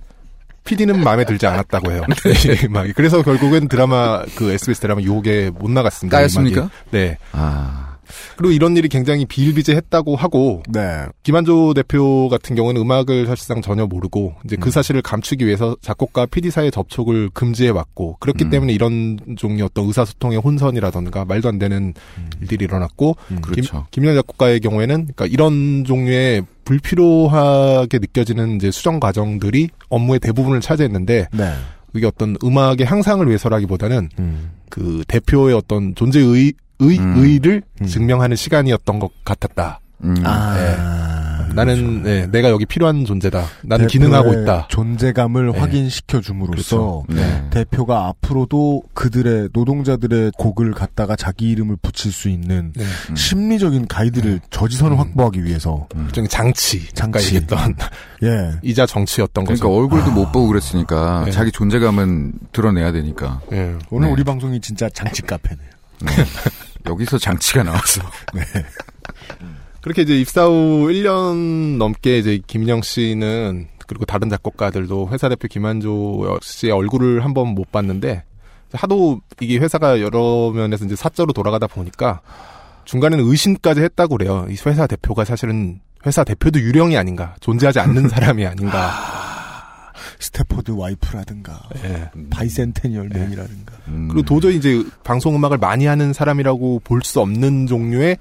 PD는 마음에 들지 않았다고 해요. <laughs> 네, 막 그래서 결국엔 드라마 그 SBS 드라마 유혹에 못 나갔습니다. 까였습니까? 네. 아. 그리고 이런 일이 굉장히 비일비재했다고 하고 네. 김한조 대표 같은 경우는 음악을 사실상 전혀 모르고 이제 그 사실을 감추기 위해서 작곡가 PD 사이의 접촉을 금지해 왔고 그렇기 음. 때문에 이런 종류의 어떤 의사소통의 혼선이라던가 말도 안 되는 일들이 일어났고 그렇죠. 김, 김현 작곡가의 경우에는 그러니까 이런 종류의 불필요하게 느껴지는 이제 수정 과정들이 업무의 대부분을 차지했는데 네. 이게 어떤 음악의 향상을 위해서라기보다는 음. 그 대표의 어떤 존재 의, 의, 음. 의를 음. 증명하는 시간이었던 것 같았다. 음. 아, 나는 네, 내가 여기 필요한 존재다. 나는 기능하고 있다. 존재감을 네. 확인시켜 줌으로써 네. 대표가 앞으로도 그들의 노동자들의 곡을 갖다가 자기 이름을 붙일 수 있는 네. 음. 심리적인 가이드를 저지선을 음. 확보하기 위해서 일종의 장치, 아까 장치. 얘기했던 <laughs> 예 <laughs> 이자 정치였던 그러니까 거죠. 얼굴도 못 보고 그랬으니까 네. 자기 존재감은 드러내야 되니까 예. 오늘 네. 우리 방송이 진짜 장치 카페네요. 여기서 장치가 나왔어. <laughs> 그렇게 이제 입사 후 1년 넘게 이제 김인영 씨는 그리고 다른 작곡가들도 회사 대표 김한조 씨의 얼굴을 한 번 못 봤는데 하도 이게 회사가 여러 면에서 이제 사저로 돌아가다 보니까 중간에는 의심까지 했다고 그래요. 이 회사 대표가 사실은 회사 대표도 유령이 아닌가, 존재하지 않는 사람이 아닌가. Stepford Wife라든가 예. Bicentennial Man이라든가 음. 그리고 도저히 이제 방송 음악을 많이 하는 사람이라고 볼 수 없는 종류의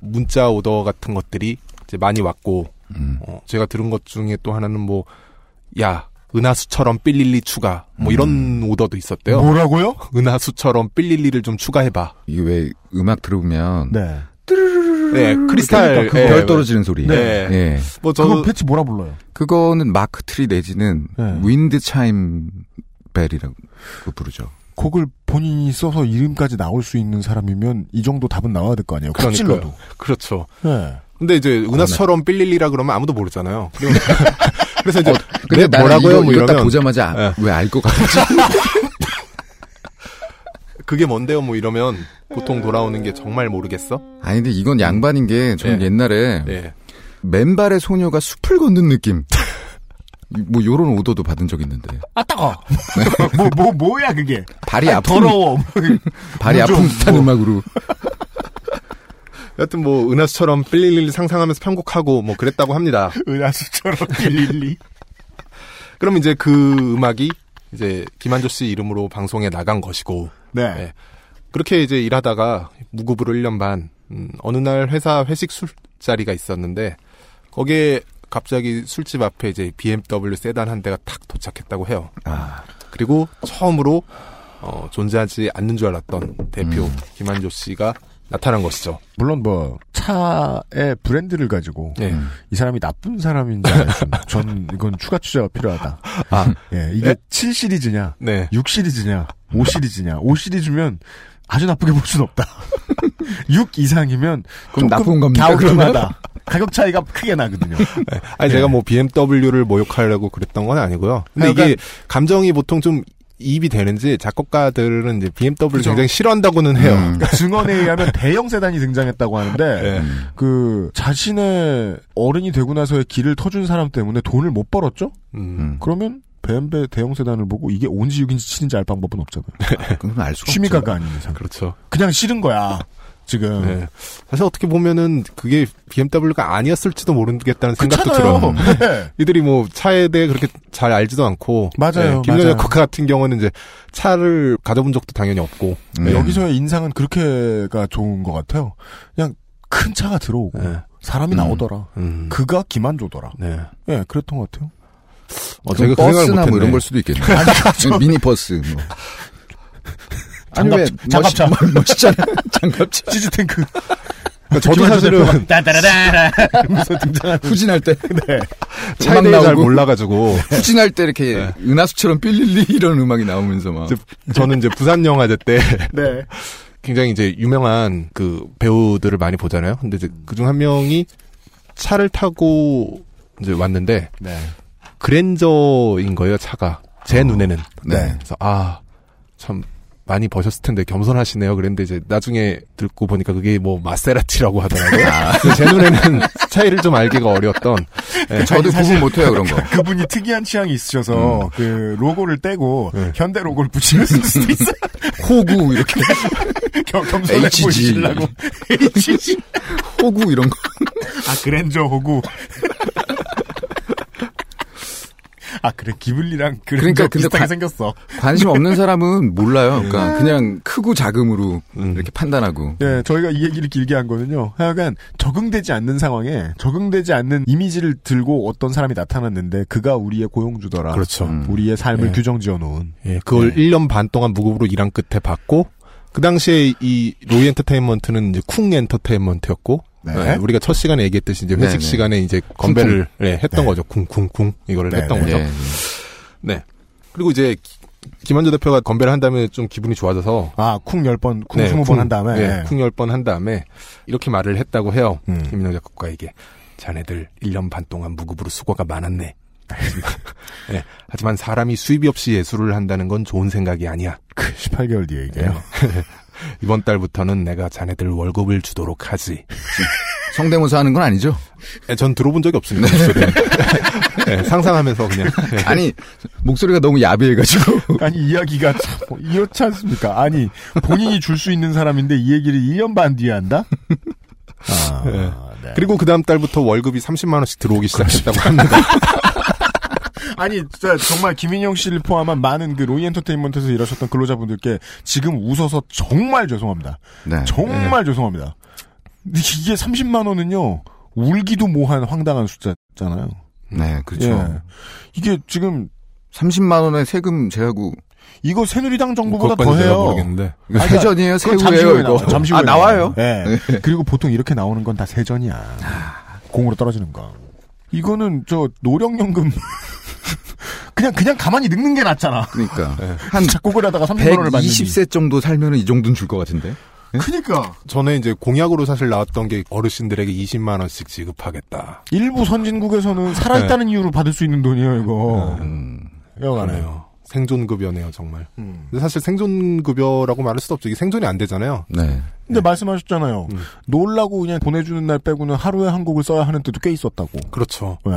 문자 오더 같은 것들이 이제 많이 왔고 음. 어, 제가 들은 것 중에 또 하나는 뭐, 야, 은하수처럼 삘릴리 추가. 뭐 이런 오더도 있었대요. 뭐라고요? 은하수처럼 삘릴리를 좀 추가해봐. 이게 왜 음악 들어보면 네. 네, 크리스탈. 그러니까 예, 별 떨어지는 소리. 네. 예. 뭐 그거 저, patch 뭐라 불러요? 그거는 mark tree 내지는 네. wind chime bell이라고 부르죠. 곡을 본인이 써서 이름까지 나올 수 있는 사람이면 이 정도 답은 나와야 될 거 아니에요. 쿡 그러니까요. 찔러도. 그렇죠. 네. 근데 이제 은하수처럼 삘릴리라 그러면 아무도 모르잖아요. <laughs> 그래서 이제 근데 네, 나는 뭐라고요? 이거, 뭐 이거 딱 이러면 보자마자 예. 왜알 것 같지? <laughs> 그게 뭔데요? 뭐 이러면 보통 돌아오는 게 정말 모르겠어? 아니 근데 이건 양반인 게 저는 네. 옛날에 예. 맨발의 소녀가 숲을 걷는 느낌. <laughs> 뭐 요런 오더도 받은 적 있는데 아 따가. <laughs> 뭐 뭐 뭐 야 그게? 발이 아, 아픈 더러워. <laughs> 발이 뭐 좀, 아픈 듯한 뭐. 음악으로 여튼 뭐 은하수처럼 삘릴리 상상하면서 편곡하고 뭐 그랬다고 합니다. 은하수처럼 릴리. 그럼 이제 그 음악이 이제 김한조 씨 이름으로 방송에 나간 것이고 네. 네. 그렇게 이제 일하다가 무급으로 1년 반 음, 어느 날 회사 회식 술자리가 있었는데 거기에 갑자기 술집 앞에 이제 BMW 세단 한 대가 탁 도착했다고 해요. 아, 그리고 처음으로 어, 존재하지 않는 줄 알았던 대표 음. 김한조 씨가 나타난 것이죠. 물론 뭐 차의 브랜드를 가지고 네. 음. 이 사람이 나쁜 사람인지 <laughs> 전 이건 추가 취재가 필요하다. 아, 예, 이게 네? 7 시리즈냐, 네. 6 시리즈냐, 5 시리즈냐. 5 시리즈면 아주 나쁘게 볼 수는 없다. <laughs> 6 이상이면 그럼 나쁜 겁니까, 갸우뚱하다. <laughs> 가격 차이가 크게 나거든요. 아니 네. 제가 뭐 BMW를 모욕하려고 그랬던 건 아니고요. 근데 하여간- 이게 감정이 보통 좀 이입이 되는지 작곡가들은 이제 BMW를 그죠. 굉장히 싫어한다고는 해요. 음. 그러니까 증언에 의하면 대형 세단이 등장했다고 하는데 네. 음. 그 자신의 어른이 되고 나서의 길을 터준 사람 때문에 돈을 못 벌었죠? 음. 음. 그러면 뱀배 대형 세단을 보고 이게 5인지 6인지 7인지 알 방법은 없잖아요. 그건 알 수가 없죠. 취미가가 아닌 이상. 그렇죠. 그냥 싫은 거야. 지금. 네. 사실 어떻게 보면은 그게 BMW가 아니었을지도 모르겠다는 생각도 그렇잖아요. 들어요. 네. <laughs> 이들이 뭐 차에 대해 그렇게 잘 알지도 않고 맞아요, 김연아 맞아요. 작곡가 같은 경우는 이제 차를 가져본 적도 당연히 없고 음. 네, 여기서의 인상은 그렇게가 좋은 것 같아요. 그냥 큰 차가 들어오고 네. 사람이 음. 나오더라. 음. 그가 기만조더라. 네. 예, 그랬던 것 같아요. 어, 그럼 제가 그 버스나 뭐. 이런 걸 수도 있겠네. <laughs> 미니버스. 뭐. 아니 장갑- 왜 장갑차. 멋있, 멋있잖아. <laughs> 장갑차. 치즈 탱크. 그러니까 저도 사실은 따다라다라. 하면서 <laughs> 등장하는. 후진할 때 네. 차에 잘. 몰라가지고 후진할 때 이렇게 은하수처럼 삘릴리 이런 음악이 나오면서 막 저는 이제 부산 영화제 때 네. 굉장히 이제 유명한 그 배우들을 많이 보잖아요. 근데 이제 그중 한 명이 차를 타고 이제 왔는데 네. 그랜저인 거예요, 차가. 제 눈에는. 네. 그래서 아, 참 많이 버셨을 텐데 겸손하시네요. 그랬는데 이제 나중에 듣고 보니까 그게 뭐 마세라티라고 하더라고요. 그래서 제 눈에는 차이를 좀 알기가 어려웠던. 예. 저도 구분 못해요 그런 거. <laughs> 그분이 특이한 취향이 있으셔서 그 로고를 떼고 네. 현대 로고를 붙이면 쓸 수도 있어요. <laughs> 호구 이렇게 <laughs> 겸- 겸손해. 보이시려고. HG. 호구 이런 거. 아 그랜저 호구. 아 그래 기블리랑 그러니까 근데 관- 생겼어. 관심 없는 사람은 몰라요. 그러니까 그냥 크고 작음으로 음. 이렇게 판단하고. 네, 저희가 이 얘기를 길게 한 거는요. 하여간 적응되지 않는 상황에 적응되지 않는 이미지를 들고 어떤 사람이 나타났는데 그가 우리의 고용주더라. 그렇죠. 음. 우리의 삶을 네. 규정 지어 놓은. 예, 그걸 네. 1년 반 동안 무급으로 일한 끝에 받고 그 당시에 이 로이 엔터테인먼트는 이제 쿵 엔터테인먼트였고 네. 네, 우리가 첫 시간에 얘기했듯이 이제 회식 네, 네. 시간에 이제 건배를 네, 했던 네. 거죠. 쿵쿵쿵 이거를 네, 했던 네. 거죠. 예, 예. 네. 그리고 이제 기- 김한조 대표가 건배를 한 다음에 좀 기분이 좋아져서 아, 쿵 10번, 쿵 네, 20번 한 다음에. 네, 쿵 10번 한 다음에 이렇게 말을 했다고 해요. 음. 김민영 작곡가에게 자네들 1년 반 동안 무급으로 수고가 많았네. <laughs> 네, 하지만 사람이 수입이 없이 예술을 한다는 건 좋은 생각이 아니야. 그 18개월 뒤에 얘기해요. 이번 달부터는 내가 자네들 월급을 주도록 하지. <laughs> 성대모사 하는 건 아니죠? 네, 전 들어본 적이 없습니다. 목소리. 네, 상상하면서 그냥. 네. <laughs> 아니, 목소리가 너무 야비해가지고. <laughs> 아니, 이야기가 참, 뭐 이렇지 않습니까? 아니, 본인이 줄 수 있는 사람인데 이 얘기를 1년 반 뒤에 한다? 아, 네. 네. 그리고 그 다음 달부터 월급이 30만 원씩 들어오기 시작했다고 합니다. 아니, 진짜 정말 김인영 씨를 포함한 많은 그 로이 엔터테인먼트에서 일하셨던 근로자분들께 지금 웃어서 정말 죄송합니다. 네. 정말 죄송합니다. 근데 이게 30만 원은요, 울기도 뭐한 황당한 숫자잖아요. 네, 그렇죠. 예. 이게 지금 30만 원의 세금 제하고 이거 새누리당 정부보다 더해요. 모르겠는데. 아니, 세전이에요, 잠시 세후예요 이거. 나와요. 잠시 후에 아 나와요? 예. 그리고 보통 이렇게 나오는 건 다 세전이야. 공으로 떨어지는 거. 이거는 저 노령연금 <laughs> 그냥 그냥 가만히 늙는 게 낫잖아. 그러니까 네. <laughs> 한 작곡을 하다가 30만 원을 받는 120세 정도 살면은 이 정도는 줄 것 같은데. 그니까 전에 이제 공약으로 사실 나왔던 게 어르신들에게 20만 원씩 지급하겠다. 일부 선진국에서는 살아있다는 이유로 받을 수 있는 돈이에요 이거. 음. 여간에. 그러네요. 생존급여네요, 정말. 음. 근데 사실 생존급여라고 말할 수도 없죠. 이게 생존이 안 되잖아요. 네. 근데 말씀하셨잖아요. 음. 놀라고 그냥 보내주는 날 빼고는 하루에 한 곡을 써야 하는 때도 꽤 있었다고. 그렇죠. 네.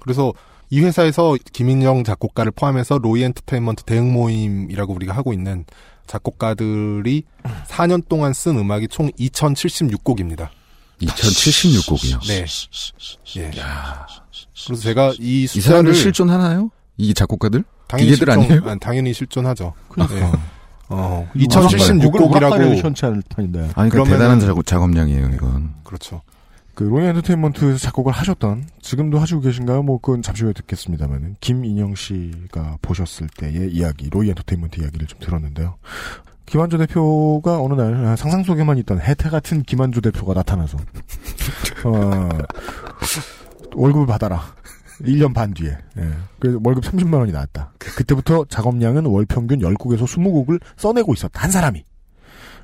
그래서 이 회사에서 김인영 작곡가를 포함해서 로이 엔터테인먼트 대응 모임이라고 우리가 하고 있는 작곡가들이 4년 동안 쓴 음악이 총 2076곡입니다. 2076곡이요. 네. 예. 그래서 제가 이이 숫자를 사람들 실존하나요? 이 작곡가들? 당연히 실존, 아니에요? 아니, 당연히 실존하죠. 그러니까. 예. 어, 곡을 2076곡이라고 시원치 않을 판인데. 아니, 그러니까 그러면은- 대단한 작업, 작업량이에요, 이건. 그렇죠. 그 로이 엔터테인먼트에서 작곡을 하셨던 지금도 하시고 계신가요? 뭐 그건 잠시 후에 듣겠습니다만은 김인영 씨가 보셨을 때의 이야기, 로이 엔터테인먼트 이야기를 좀 들었는데요. 김한조 대표가 어느 날 상상 속에만 있던 혜태 같은 김한조 대표가 나타나서 <laughs> 어, 월급을 받아라. 1년 반 뒤에. 예. 그래서 월급 30만 원이 나왔다. 그때부터 작업량은 월 평균 10곡에서 20곡을 써내고 있었다. 한 사람이.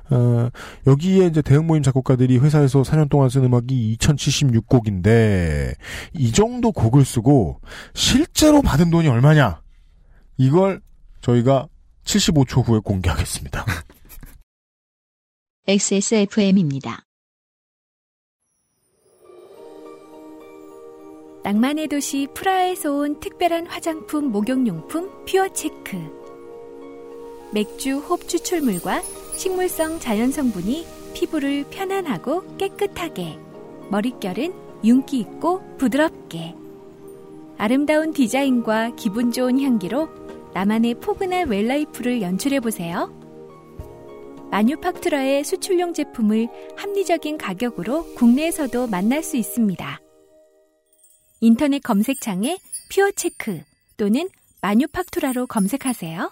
어, 여기에 이제 대응 모임 작곡가들이 회사에서 4년 동안 쓴 음악이 2076곡인데, 이 정도 곡을 쓰고, 실제로 받은 돈이 얼마냐? 이걸 저희가 75초 후에 공개하겠습니다. <laughs> XSFM입니다. 낭만의 도시 프라하에서 온 특별한 화장품 목욕용품 퓨어체크. 맥주 홉 추출물과 식물성 자연 성분이 피부를 편안하고 깨끗하게, 머릿결은 윤기 있고 부드럽게. 아름다운 디자인과 기분 좋은 향기로 나만의 포근한 웰라이프를 연출해 보세요. 마뉴팍투라의 수출용 제품을 합리적인 가격으로 국내에서도 만날 수 있습니다. 인터넷 검색창에 퓨어체크 또는 마뉴팍투라로 검색하세요.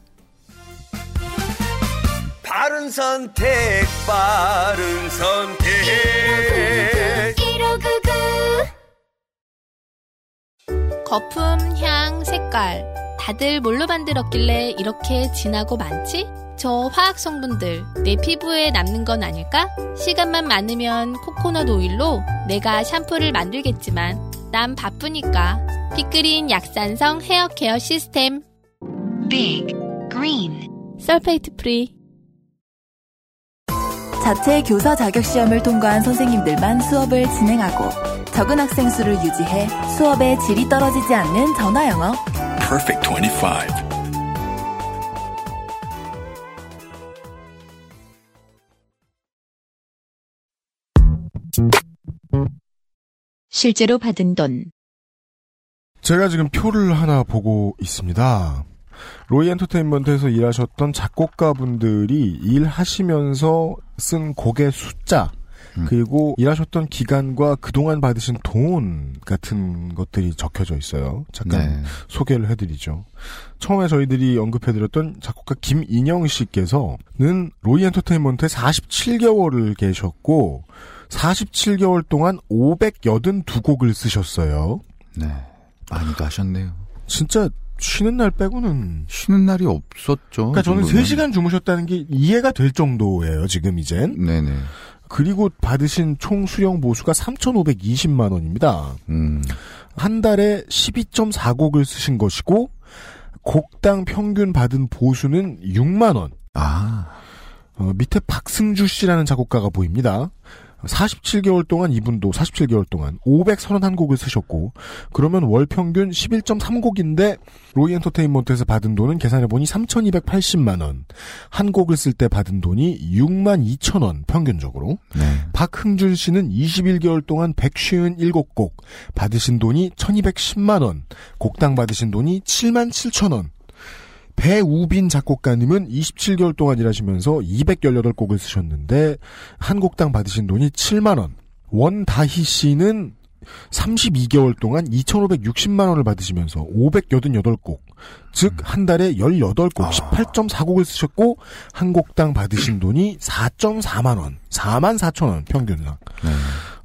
바른 선택, 바른 선택. 거품, 향, 색깔. 다들 뭘로 만들었길래 이렇게 진하고 많지? 저 화학 성분들 내 피부에 남는 건 아닐까? 시간만 많으면 코코넛 오일로 내가 샴푸를 만들겠지만 난 바쁘니까 피크린 약산성 헤어 케어 시스템 Big Green sulfate free 자체 교사 자격 시험을 통과한 선생님들만 수업을 진행하고 적은 학생 수를 유지해 수업의 질이 떨어지지 않는 전화 영어. Perfect 25. 실제로 받은 돈. 제가 지금 표를 하나 보고 있습니다. 로이 엔터테인먼트에서 일하셨던 작곡가분들이 일하시면서 쓴 곡의 숫자, 그리고 일하셨던 기간과 그동안 받으신 돈 같은 것들이 적혀져 있어요. 잠깐 네. 소개를 해드리죠. 처음에 저희들이 언급해드렸던 작곡가 김인영 씨께서는 로이 엔터테인먼트에 47개월을 계셨고 47개월 동안 582곡을 쓰셨어요. 네. 많이도 하셨네요. 진짜 쉬는 날 빼고는 쉬는 날이 없었죠. 그러니까 저는 이 정도면. 3시간 주무셨다는 게 이해가 될 정도예요, 지금 이젠. 네 네. 그리고 받으신 총 수령 보수가 3,520만 원입니다. 음. 한 달에 12.4곡을 쓰신 것이고 곡당 평균 받은 보수는 6만 원. 아. 어, 밑에 박승주 씨라는 작곡가가 보입니다. 47개월 동안 이분도 47개월 동안 531곡을 쓰셨고 그러면 월 평균 11.3곡인데 로이 엔터테인먼트에서 받은 돈은 계산해 보니 3,280만 원. 한 곡을 쓸 때 받은 돈이 6만 2천 원 평균적으로. 네. 박흥준 씨는 21개월 동안 157곡 받으신 돈이 1,210만 원. 곡당 받으신 돈이 7만 7천 원. 배우빈 작곡가님은 27개월 동안 일하시면서 218곡을 쓰셨는데 한 곡당 받으신 돈이 7만 원. 원다희 씨는 32개월 동안 2,560만 원을 받으시면서 588곡, 즉 한 달에 18곡, 18.4곡을 쓰셨고 한 곡당 받으신 돈이 4.4만 원, 4만 4천 원 평균상.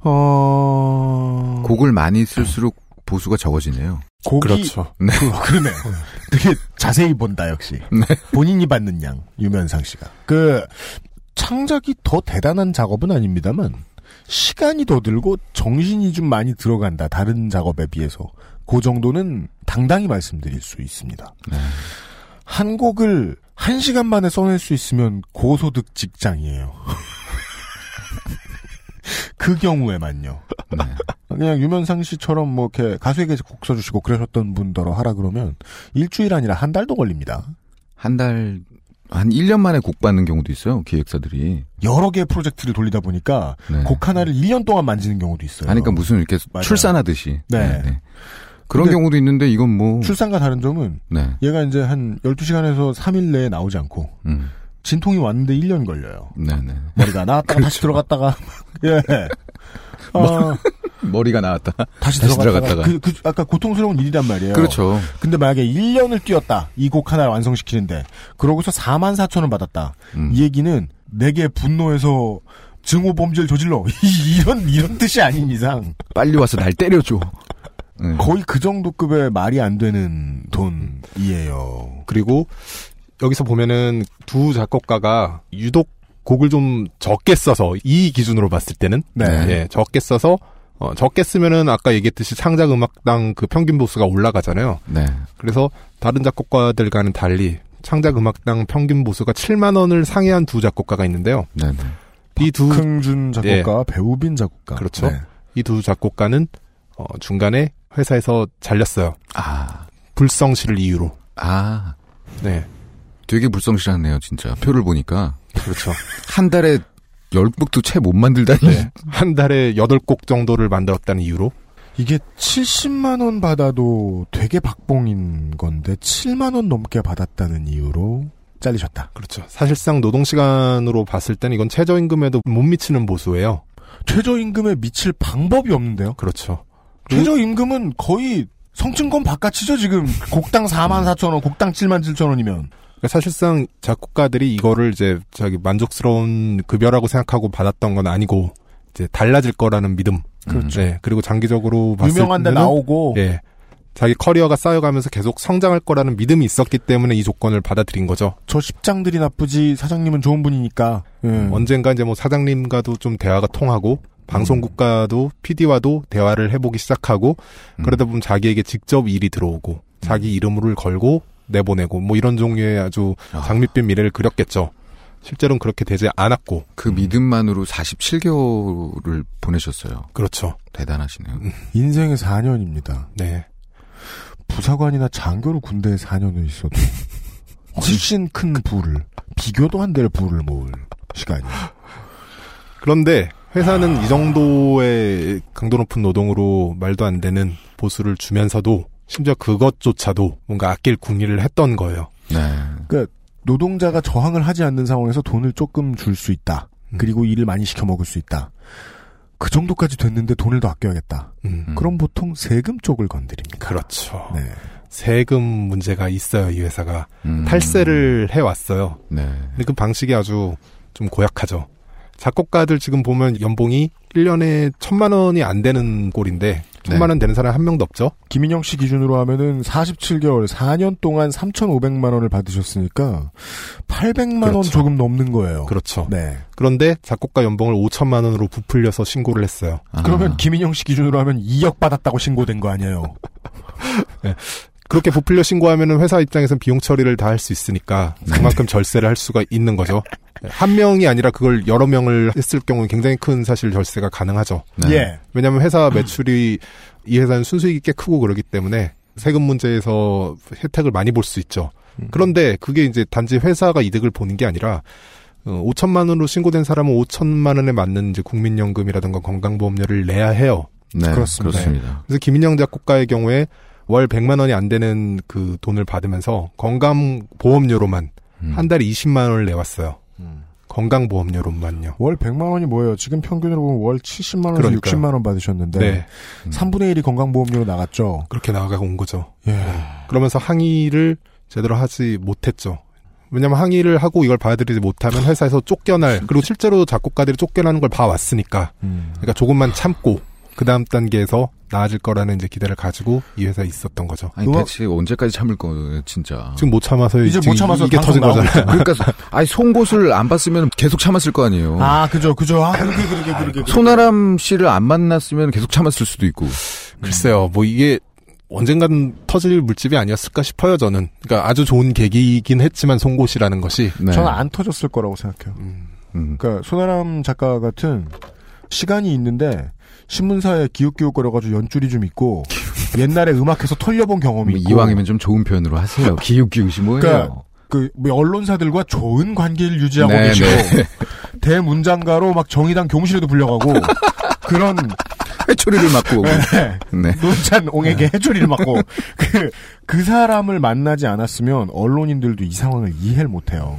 어... 곡을 많이 쓸수록 보수가 적어지네요. 곡이 그렇죠. 네. 그, 러네 되게 자세히 본다 역시. 본인이 받는 양 유면상 씨가. 그 창작이 더 대단한 작업은 아닙니다만 시간이 더 들고 정신이 좀 많이 들어간다 다른 작업에 비해서 그 정도는 당당히 말씀드릴 수 있습니다. 한 곡을 한 시간 만에 써낼 수 있으면 고소득 직장이에요. <laughs> 그 경우에만요. 그냥 유면상 씨처럼 뭐 이렇게 가수에게 곡 써주시고 그러셨던 분더러 하라 그러면 일주일 아니라 한 달도 걸립니다. 한 달, 한 1년 만에 곡 받는 경우도 있어요, 기획사들이. 여러 개의 프로젝트를 돌리다 보니까 네. 곡 하나를 1년 동안 만지는 경우도 있어요. 하니까 무슨 이렇게 맞아요. 출산하듯이. 네. 그런 근데 경우도 있는데 이건 뭐. 출산과 다른 점은 네. 얘가 이제 한 12시간에서 3일 내에 나오지 않고 음. 진통이 왔는데 1년 걸려요. 네네. 머리가 나왔다가 다시 들어갔다가 <laughs> 예. 아, 머리가 나왔다. 다시, 다시 들어갔다가, 들어갔다가. 그, 그 아까 고통스러운 일이란 말이에요. 그렇죠. 근데 만약에 1년을 뛰었다. 이 곡 하나를 완성시키는데 그러고서 4만 4천 원 받았다. 음. 이 얘기는 내게 분노해서 증오 범죄를 저질러 <laughs> 이런 이런 뜻이 아닌 이상 빨리 와서 날 때려줘. 네. 거의 그 정도 급의 말이 안 되는 돈이에요. 그리고 여기서 보면은 두 작곡가가 유독 곡을 좀 적게 써서 이 기준으로 봤을 때는 네. 예, 적게 써서 어, 적게 쓰면은 아까 얘기했듯이 창작 음악당 그 평균 보수가 올라가잖아요. 네. 그래서 다른 작곡가들과는 달리 창작 음악당 평균 보수가 7만 원을 상회한 두 작곡가가 있는데요. 네네. 이두 흥준 작곡가, 배우빈 작곡가. 그렇죠. 네. 이두 작곡가는 어, 중간에 회사에서 잘렸어요. 아. 불성실을 이유로. 아. 네. 되게 불성실하네요, 진짜. 표를 보니까. 그렇죠. 한 달에 열 곡도 채 못 만들다니. 네. 한 달에 8곡 정도를 만들었다는 이유로. 이게 70만 원 받아도 되게 박봉인 건데 7만 원 넘게 받았다는 이유로 잘리셨다. 그렇죠. 사실상 노동 시간으로 봤을 때는 이건 최저임금에도 못 미치는 보수예요. 최저임금에 미칠 방법이 없는데요. 그렇죠. 최저임금은 거의 성층권 바깥이죠, 지금. 곡당 4만 4천 원, 곡당 7만 7천 원이면. 그러니까 사실상 작곡가들이 이거를 이제 저기 만족스러운 급여라고 생각하고 받았던 건 아니고 이제 달라질 거라는 믿음. 그렇죠. 네. 그리고 장기적으로 봤을 유명한 데 때는 나오고. 예. 자기 커리어가 쌓여가면서 계속 성장할 거라는 믿음이 있었기 때문에 이 조건을 받아들인 거죠. 저 십장들이 나쁘지 사장님은 좋은 분이니까. 예. 언젠가 이제 뭐 사장님과도 좀 대화가 통하고 방송국과도 PD와도 대화를 해보기 시작하고 그러다 보면 자기에게 직접 일이 들어오고 자기 이름을 걸고 내보내고 뭐 이런 종류의 아주 장밋빛 미래를 그렸겠죠. 실제로는 그렇게 되지 않았고 그 믿음만으로 47개월을 보내셨어요. 그렇죠. 대단하시네요. 인생의 4년입니다. 네. 부사관이나 장교로 군대에 4년을 있어도 <laughs> 훨씬 큰 부를 비교도 안 될 부를 모을 시간이. 그런데 회사는 이 정도의 강도 높은 노동으로 말도 안 되는 보수를 주면서도 심지어 그것조차도 뭔가 아낄 궁리를 했던 거예요. 네. 그러니까 노동자가 저항을 하지 않는 상황에서 돈을 조금 줄 수 있다. 음. 그리고 일을 많이 시켜 먹을 수 있다. 그 정도까지 됐는데 돈을 더 아껴야겠다. 음. 그럼 보통 세금 쪽을 건드립니다. 그렇죠. 네. 세금 문제가 있어요, 이 회사가. 음. 탈세를 해왔어요. 네. 근데 그 방식이 아주 좀 고약하죠. 작곡가들 지금 보면 연봉이 1년에 천만 원이 안 되는 꼴인데, 천만 원 되는 사람 한 명도 없죠? 김인영 씨 기준으로 하면은 47개월, 4년 동안 3,500만 원을 받으셨으니까 800만 원 그렇죠. 조금 넘는 거예요. 그렇죠. 네. 그런데 작곡가 연봉을 5천만 원으로 부풀려서 신고를 했어요. 그러면 김인영 씨 기준으로 하면 2억 받았다고 신고된 거 아니에요? <laughs> 그렇게 부풀려 신고하면은 회사 입장에서는 비용 처리를 다 할 수 있으니까 그만큼 절세를 할 수가 있는 거죠. 한 명이 아니라 그걸 여러 명을 했을 경우는 굉장히 큰 사실 절세가 가능하죠. 네. 예. 왜냐하면 회사 매출이 이 회사는 순수익이 꽤 크고 그러기 때문에 세금 문제에서 혜택을 많이 볼 수 있죠. 그런데 그게 이제 단지 회사가 이득을 보는 게 아니라 어, 5천만 원으로 신고된 사람은 5천만 원에 맞는 이제 국민연금이라든가 건강보험료를 내야 해요. 네, 그렇습니다. 그렇습니다. 그래서 김인영 작곡가의 경우에 월 100만 원이 안 되는 그 돈을 받으면서 건강 보험료로만 한 달에 20만 원을 내왔어요. 건강 보험료로만요. 월 100만 원이 뭐예요? 지금 평균으로 보면 월 70만 원에서 그러니까요. 60만 원 받으셨는데 네. 3분의 1이 건강 보험료로 나갔죠. 그렇게 나가고 온 거죠. 예. 그러면서 항의를 제대로 하지 못했죠. 왜냐면 항의를 하고 이걸 받아들이지 못하면 회사에서 쫓겨날 그리고 실제로 작곡가들이 쫓겨나는 걸 봐왔으니까 음. 그러니까 조금만 참고 그 다음 단계에서 나아질 거라는 이제 기대를 가지고 이 회사에 있었던 거죠. 아니 대체 언제까지 참을 거예요, 진짜. 지금 못 참아서 이제 못 참아서 이게 터진 거잖아요. 그러니까 아니 송곳을 안 봤으면 계속 참았을 거 아니에요. 아, 그죠, 그죠. 아, 그렇게, 그렇게, 그렇게. 손아람 씨를 안 만났으면 계속 참았을 수도 있고. 글쎄요, 뭐 이게 언젠간 터질 물집이 아니었을까 싶어요, 저는. 그러니까 아주 좋은 계기이긴 했지만 송곳이라는 것이. 네. 저는 안 터졌을 거라고 생각해요. 음. 그러니까 손아람 작가 같은 시간이 있는데 신문사에 기웃기웃 거려가지고 연줄이 좀 있고 옛날에 음악해서 털려본 경험이 뭐 있고 이왕이면 좀 좋은 표현으로 하세요. 기웃기웃이 뭐예요? 그러니까 그뭐 언론사들과 좋은 관계를 유지하고 네, 계시고 네. <laughs> 대문장가로 막 정의당 교무실에도 불려가고 그런 <laughs> 해초리를 맞고 네. 네. 노찬 옹에게 해초리를 맞고 <laughs> 그, 그 사람을 만나지 않았으면 언론인들도 이 상황을 이해를 못해요.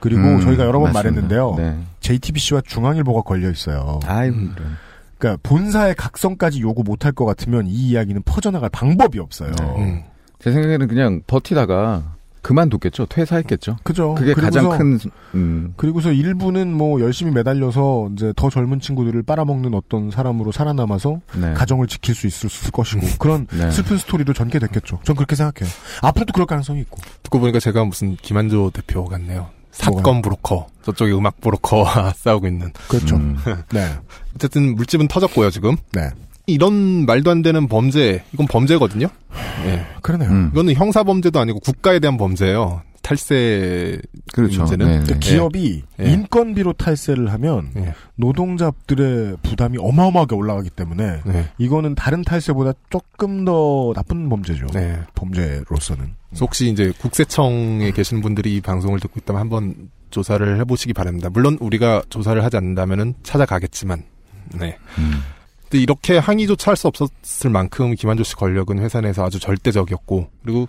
그리고 음, 저희가 여러 번 맞습니다. 말했는데요. 네. JTBC와 중앙일보가 걸려 있어요. 아이고 음. 그러니까 본사의 각성까지 요구 못할 것 같으면 이 이야기는 퍼져나갈 방법이 없어요. 음. 제 생각에는 그냥 버티다가 그만뒀겠죠. 퇴사했겠죠. 그죠. 그게 가장 그리고서- 큰 음. 그리고서 일부는 뭐 열심히 매달려서 이제 더 젊은 친구들을 빨아먹는 어떤 사람으로 살아남아서 네. 가정을 지킬 수 있을 것이고 <laughs> 그런 네. 슬픈 스토리로 전개됐겠죠. 전 그렇게 생각해요. 앞으로도 그럴 가능성이 있고. 듣고 보니까 제가 무슨 김한조 대표 같네요. 사건? 브로커. 저쪽에 음악 브로커와 <laughs> 싸우고 있는. 그렇죠. 음. 네. <laughs> 어쨌든 물집은 터졌고요, 지금. 네. 이런 말도 안 되는 범죄, 이건 범죄거든요? 예. 그러네요. 음. 이거는 형사 범죄도 아니고 국가에 대한 범죄예요. 탈세 그렇죠. 문제는. 네, 그러니까 네. 기업이 예. 인건비로 탈세를 하면 예. 노동자들의 부담이 어마어마하게 올라가기 때문에 네. 이거는 다른 탈세보다 조금 더 나쁜 범죄죠. 네. 범죄로서는. 그래서 혹시 이제 국세청에 계신 분들이 이 방송을 듣고 있다면 한번 조사를 해보시기 바랍니다. 물론 우리가 조사를 하지 않는다면은 찾아가겠지만, 네. 음. 근데 이렇게 항의조차 할 수 없었을 만큼 김한조 씨 권력은 회사 내에서 아주 절대적이었고, 그리고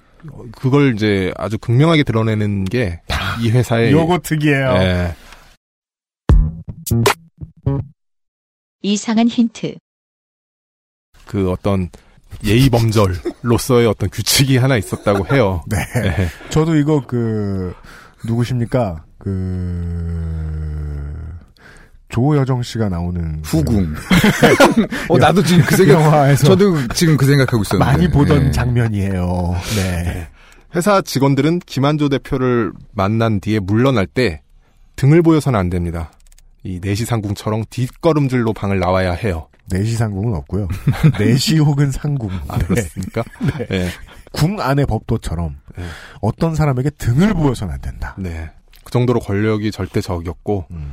그걸 이제 아주 극명하게 드러내는 게 이 회사의 요거 특이해요. 예, 이상한 힌트. 그 어떤 예의 범절로서의 어떤 규칙이 하나 있었다고 해요. <laughs> 네. 네. 저도 이거 그 누구십니까? 그 조여정 씨가 나오는 후궁. <laughs> 어 나도 지금 그 생각. 영화에서 저도 지금 그 생각하고 있었는데. 많이 보던 네. 장면이에요. 네. 회사 직원들은 김한조 대표를 만난 뒤에 물러날 때 등을 보여서는 안 됩니다. 이 내시상궁처럼 뒷걸음질로 방을 나와야 해요. 내시상궁은 없고요. <laughs> 내시 혹은 상궁. 아, 그렇습니까? 네. 네. 궁 안의 법도처럼 네. 어떤 사람에게 등을 보여서는 안 된다. 네. 그 정도로 권력이 절대적이었고, 음.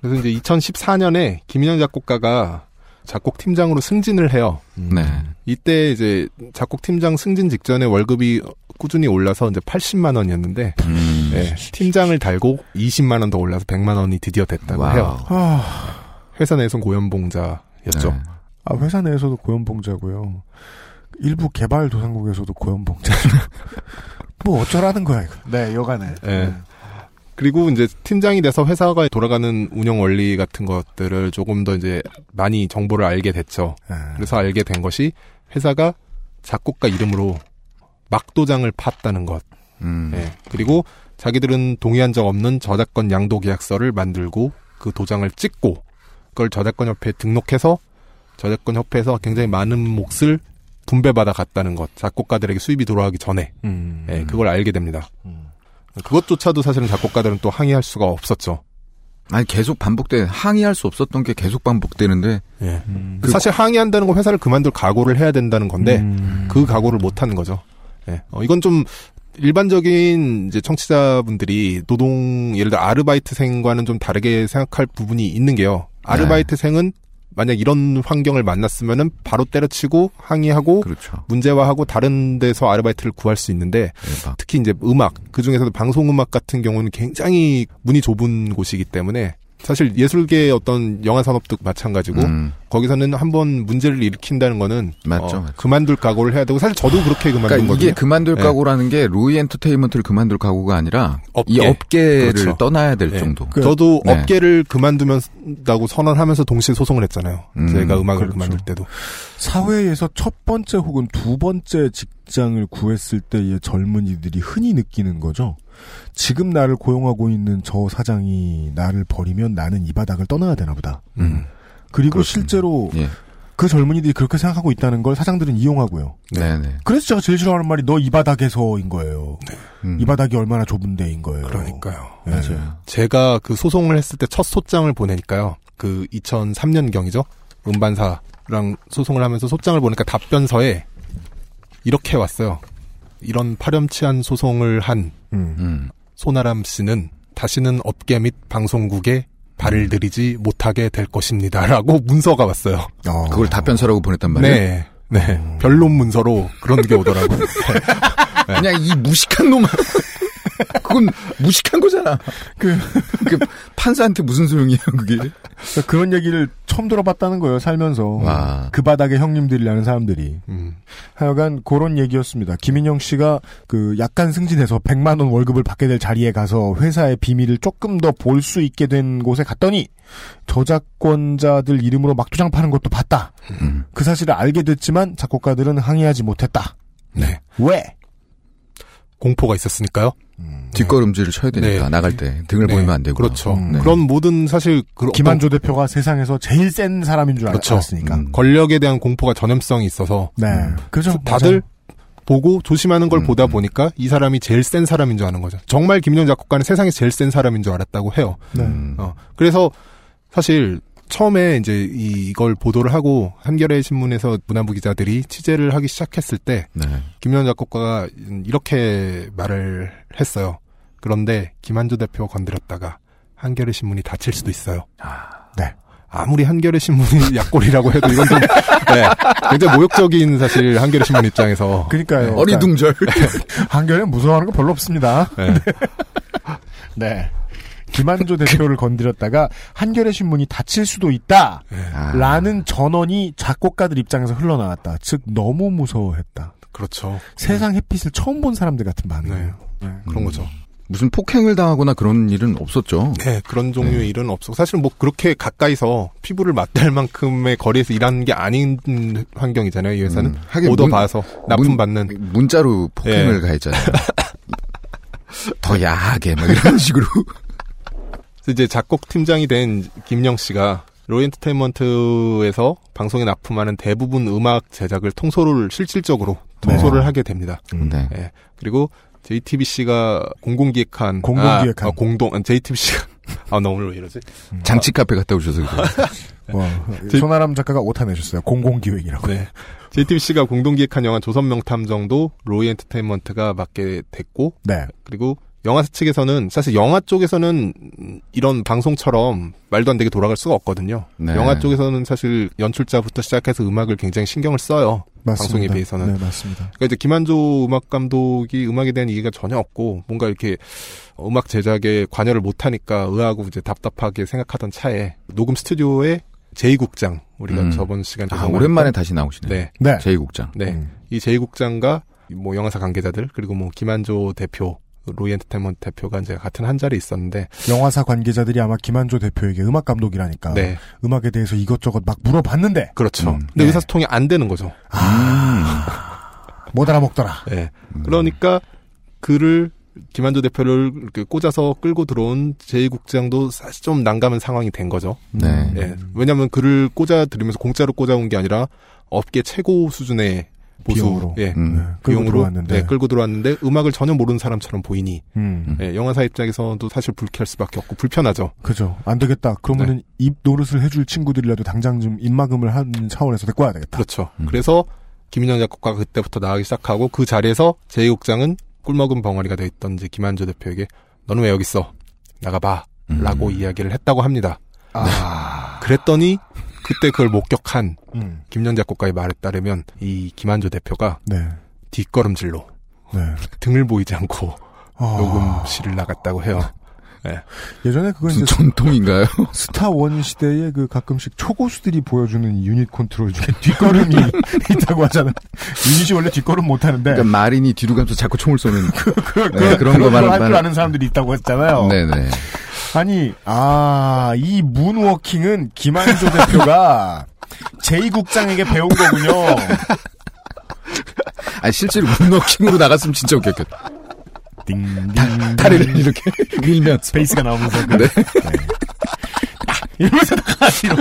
그래서 이제 2014년에 김인영 작곡가가 작곡 팀장으로 승진을 해요. 네. 이때 이제 작곡 팀장 승진 직전에 월급이 꾸준히 올라서 이제 80만 원이었는데, 음. 네, 팀장을 달고 20만 원 더 올라서 100만 원이 드디어 됐다고 와우. 해요. 아, 회사 내에선 고연봉자였죠. 네. 아, 회사 내에서도 고연봉자고요. 일부 개발 도상국에서도 고연봉자죠. <laughs> 뭐 어쩌라는 거야, 이거. 네, 하여간에. 예. 그리고 이제 팀장이 돼서 회사가 돌아가는 운영 원리 같은 것들을 조금 더 이제 많이 정보를 알게 됐죠. 예. 그래서 알게 된 것이 회사가 작곡가 이름으로 막도장을 팠다는 것. 음. 예. 그리고 자기들은 동의한 적 없는 저작권 양도 계약서를 만들고 그 도장을 찍고 그걸 저작권 협회에 등록해서 저작권 협회에서 굉장히 많은 몫을 분배받아 갔다는 것. 작곡가들에게 수입이 들어가기 전에. 음. 예, 그걸 알게 됩니다. 그것조차도 사실은 작곡가들은 또 항의할 수가 없었죠. 아니 계속 반복돼 항의할 수 없었던 게 계속 반복되는데 예. 그 사실 항의한다는 건 회사를 그만둘 각오를 해야 된다는 건데 음. 그 각오를 못 하는 거죠. 예. 어, 이건 좀 일반적인 이제 청취자분들이 노동 예를 들어 아르바이트생과는 좀 다르게 생각할 부분이 있는 게요. 아르바이트생은 만약 이런 환경을 만났으면은 바로 때려치고 항의하고 문제화하고 다른 데서 아르바이트를 구할 수 있는데 특히 이제 음악 그 중에서도 방송 음악 같은 경우는 굉장히 문이 좁은 곳이기 때문에 사실 예술계의 어떤 영화 산업도 마찬가지고 음. 거기서는 한번 문제를 일으킨다는 거는 맞죠, 어, 맞죠. 그만둘 각오를 해야 되고 사실 저도 그렇게 그만둔 그러니까 거든요. 이게 그만둘 예. 각오라는 게 로이 엔터테인먼트를 그만둘 각오가 아니라 이 업계. 업계를 그렇죠. 떠나야 될 예. 정도. 저도 네. 업계를 그만두면다고 선언하면서 동시에 소송을 했잖아요. 음, 제가 음악을 그렇죠. 그만둘 때도. 사회에서 첫 번째 혹은 두 번째 직장을 구했을 때의 젊은이들이 흔히 느끼는 거죠. 지금 나를 고용하고 있는 저 사장이 나를 버리면 나는 이 바닥을 떠나야 되나 보다. 음. 그리고 실제로 예. 그 젊은이들이 그렇게 생각하고 있다는 걸 사장들은 이용하고요. 네네. 그래서 제가 제일 싫어하는 말이 너 이 바닥에서인 거예요. 음. 이 바닥이 얼마나 좁은 데인 거예요. 그러니까요. 예. 맞아요. 제가 그 소송을 했을 때 첫 소장을 보내니까요. 그 2003년경이죠. 음반사랑 소송을 하면서 소장을 보니까 답변서에 이렇게 왔어요. 이런 파렴치한 소송을 한 음. 소나람 씨는 다시는 업계 및 방송국에 발을 들이지 못하게 될 것입니다라고 <laughs> 문서가 왔어요. 그걸 답변서라고 보냈단 말이에요. 네. 네. 변론 문서로 그런 게 오더라고요. <laughs> 그냥 이 무식한 놈. <laughs> 그건 무식한 거잖아. 그, 그 판사한테 무슨 소용이에요, 그게? 그러니까 그런 얘기를 처음 들어봤다는 거예요, 살면서. 와. 그 바닥에 형님들이라는 사람들이. 음. 하여간 그런 얘기였습니다. 김인영 씨가 그 약간 승진해서 100만 원 월급을 받게 될 자리에 가서 회사의 비밀을 조금 더 볼 수 있게 된 곳에 갔더니 저작권자들 이름으로 막두장 파는 것도 봤다. 음. 그 사실을 알게 됐지만 작곡가들은 항의하지 못했다. 네. 왜? 공포가 있었으니까요. 뒷걸음질을 쳐야 되니까 네. 나갈 때 등을 네. 보이면 안 되고. 그렇죠. 네. 그런 모든 사실 그 김한조 대표가 세상에서 제일 센 사람인 줄 알- 그렇죠. 알았으니까. 음. 권력에 대한 공포가 전염성이 있어서 네. 그죠. 다들 보고 조심하는 음. 걸 보다 보니까 이 사람이 제일 센 사람인 줄 아는 거죠. 정말 김영 작곡가는 세상에 제일 센 사람인 줄 알았다고 해요. 네. 음. 어, 그래서 사실 처음에 이제 이- 이걸 보도를 하고 한겨레 신문에서 문화부 기자들이 취재를 하기 시작했을 때 네. 김영 작곡가가 이렇게 말을 했어요. 그런데 김한조 대표 건드렸다가 한겨레 신문이 다칠 수도 있어요. 네. 아무리 한겨레 신문이 <laughs> 약골이라고 해도 이건 좀 네, 굉장히 모욕적인 사실 한겨레 신문 입장에서 그러니까요. 어리둥절. 한겨레는 무서워하는 거 별로 없습니다. 네. <laughs> 네. 김한조 대표를 건드렸다가 한겨레 신문이 다칠 수도 있다. 아. 라는 전언이 작곡가들 입장에서 흘러나왔다. 즉 너무 무서워했다. 그렇죠. 세상 햇빛을 처음 본 사람들 같은 반응이에요. 네. 그런 거죠. 무슨 폭행을 당하거나 그런 일은 없었죠. 네, 그런 종류의 일은 없어. 사실 뭐 그렇게 가까이서 피부를 맞댈 만큼의 거리에서 일하는 게 아닌 환경이잖아요. 이 회사는 음, 하긴 오더 문- 봐서 납품 문- 받는 문자로 폭행을 예. 가했잖아요. <laughs> 더 야하게 막 이런 식으로. 이제 작곡 팀장이 된 김영 씨가 로이 엔터테인먼트에서 방송에 납품하는 대부분 음악 제작을 통솔을 실질적으로 통솔을 네. 하게 됩니다. 네. 예. 그리고 JTBC가 공공기획한 공공기획한. 아, 아, 공동 JTBC가 <laughs> 아 나 오늘 왜 이러지? 장치 카페 갔다 오셔서. 와, <laughs> 손아람 작가가 오타 내셨어요. 공공기획이라고. 네. JTBC가 공동기획한 영화 조선명탐정도 로이 엔터테인먼트가 맡게 됐고 네. 그리고 영화 측에서는 사실 영화 쪽에서는 이런 방송처럼 말도 안 되게 돌아갈 수가 없거든요. 네. 영화 쪽에서는 사실 연출자부터 시작해서 음악을 굉장히 신경을 써요. 맞습니다. 방송에 비해서는. 네, 맞습니다. 그러니까 이제 김한조 음악 감독이 음악에 대한 이해가 전혀 없고 뭔가 이렇게 음악 제작에 관여를 못 하니까 의아하고 이제 답답하게 생각하던 차에 녹음 스튜디오에 제2국장 우리가 음. 저번 시간에 아, 오랜만에 다시 나오시네요. 네. 네. 제2국장. 네. 음. 이 제2국장과 뭐 영화사 관계자들 그리고 뭐 김한조 대표 로이 엔터테인먼트 대표가 이제 같은 한 자리에 있었는데 영화사 관계자들이 아마 김한조 대표에게 음악 감독이라니까 네. 음악에 대해서 이것저것 막 물어봤는데 그렇죠. 음. 근데 네. 의사소통이 안 되는 거죠. 못 알아먹더라. 네. 그러니까 그를 김한조 대표를 이렇게 꽂아서 끌고 들어온 제2국장도 사실 좀 난감한 상황이 된 거죠. 네. 예. 왜냐하면 그를 꽂아 들이면서 공짜로 꽂아온 게 아니라 업계 최고 수준의 보수, 비용으로. 예, 음. 네, 끌고 비용으로 들어왔는데. 네, 끌고 들어왔는데 음악을 전혀 모르는 사람처럼 보이니 음. 예, 영화사 입장에서도 사실 불쾌할 수밖에 없고 불편하죠. 그죠. 안 되겠다. 그러면은 네. 입 노릇을 해줄 친구들이라도 당장 좀 입막음을 하는 차원에서 데리고 와야 되겠다. 그렇죠. 음. 그래서 김인영 작곡가가 그때부터 나가기 시작하고 그 자리에서 제2국장은 꿀먹은 벙어리가 돼 있던 이제 김한조 대표에게 너는 왜 여기 있어? 나가봐. 음. 라고 이야기를 했다고 합니다. 아. 그랬더니 그때 그걸 목격한 음. 김연 작곡가의 말에 따르면 이 김한조 대표가 네. 뒷걸음질로 네. 등을 보이지 않고 아. 녹음실을 나갔다고 해요. 네. 예전에 그건 무슨 이제 전통인가요? 스타 one 시대에 그 가끔씩 초고수들이 보여주는 유닛 컨트롤 중에 뒷걸음이 <laughs> 있다고 하잖아. 유닛이 원래 뒷걸음 못 하는데. 그러니까 marine이 뒤로 가면서 자꾸 총을 쏘는 <laughs> 그, 네, 그런 거걸 말하는 사람들이 있다고 했잖아요. 네네. 아니, 아, 이 moonwalking은 김한조 대표가 <laughs> 제2국장에게 배운 거군요. <laughs> 아 실제로 moonwalking으로 나갔으면 진짜 웃겼겠다. 띵, 다리를 이렇게 <laughs> 밀면서 베이스가 나오면서. 그, 네. 이러면서 나가시로.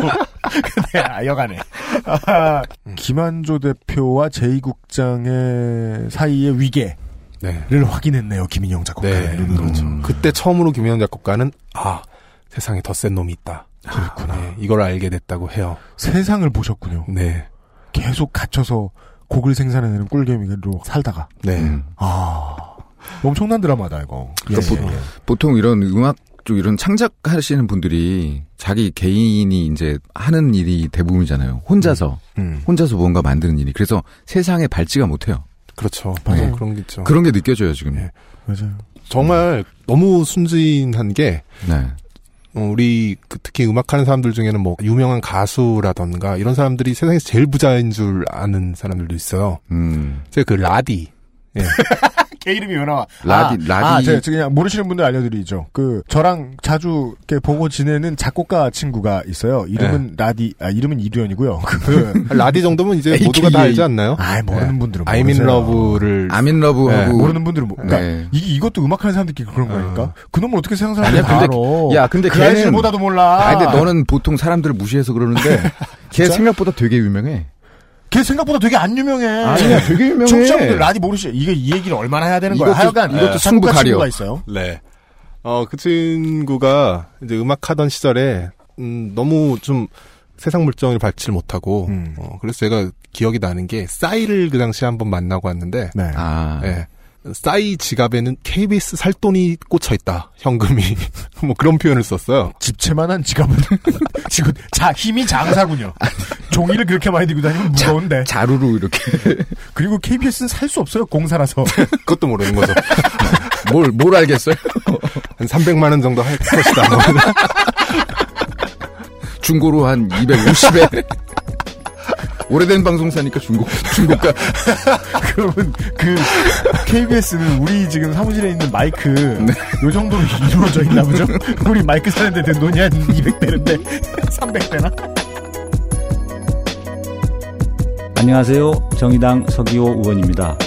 네, 아, 여간에. 아, 김한조 대표와 제2국장의 사이의 위계 를 네. 확인했네요, 김인영 작곡가. 네. 의 눈으로. 그렇죠. 그때 처음으로 김현 작곡가는 아 세상에 더 센 놈이 있다. 그렇구나. 네, 이걸 알게 됐다고 해요. 세상을 보셨군요. 네. 계속 갇혀서 곡을 생산해내는 꿀개미로 살다가. 네. 음. 아, 엄청난 드라마다, 이거. 그러니까 예, 보- 예, 예. 보통 이런 음악 쪽 이런 창작하시는 분들이 자기 개인이 이제 하는 일이 대부분이잖아요. 혼자서 음. 혼자서 뭔가 만드는 일이. 그래서 세상에 밟지가 못해요. 그렇죠. 맞아요. 맞아요. 그런 게 있죠. 그런 게 느껴져요 지금. 예. 맞아요. 정말 너무 순진한 게 네. 어, 우리 그 특히 음악하는 사람들 중에는 뭐 유명한 가수라던가 이런 사람들이 세상에서 제일 부자인 줄 아는 사람들도 있어요. 음. 제가 그 라디 예. <laughs> 걔 이름이 왜 나와? 라디- 아, 라디- 아, 제가 그냥 모르시는 분들 알려드리죠. 그 저랑 자주 이렇게 보고 지내는 작곡가 친구가 있어요. 이름은 라디, 아 이름은 이두현이고요. <laughs> 그 라디 정도면 이제 모두가 다 알지 않나요? 아 모르는 분들은 I'm in 모르세요. love를 아민 러브하고 네. 모르는 분들은 뭐, 그러니까 네. 이, 이것도 음악하는 사람들끼리 그런 거니까. 그놈을 어떻게 사람들이 다 근데- 알아. 야, 근데 그 걔는- 아저씨보다도 몰라. 아, 근데 너는 보통 사람들을 무시해서 그러는데 <laughs> 걔? 생각보다 되게 유명해. 걔 생각보다 되게 안 유명해. 아니야, 되게 유명해. 청취자분들 라디 모르시죠? 이게 이 얘기를 얼마나 해야 되는 거야? 이것도- 하여간 이것도 예, 승부 가려. 친구가 있어요. 네. 어, 그 친구가 이제 음악 하던 시절에, 음, 너무 좀 세상 물정을 밟지를 못하고, 음. 어, 그래서 제가 기억이 나는 게, 싸이를 그 당시에 한번 만나고 왔는데, 네. 아. 예. 싸이 지갑에는 KBS 살 돈이 꽂혀 있다. 현금이. <laughs> 뭐 그런 표현을 썼어요. 집채만한 지갑은 <laughs> 지금 자 힘이 장사군요. 종이를 그렇게 많이 들고 다니면 무거운데. 자 루로 이렇게 <laughs> 그리고 KBS는 살 수 없어요. 공사라서. 그것도 모르는 거죠. 뭘 뭘 알겠어요? 한 300만 원 정도 할 것이다. 뭐. 중고로 한 250에 오래된 방송사니까 중고 중고가 그러면 그 KBS는 우리 지금 사무실에 있는 마이크 네. 요 정도로 이루어져 있나 보죠? 우리 마이크 사는데 든 돈이 한 200배인데 300배나? <laughs> 안녕하세요. 정의당 서기호 의원입니다.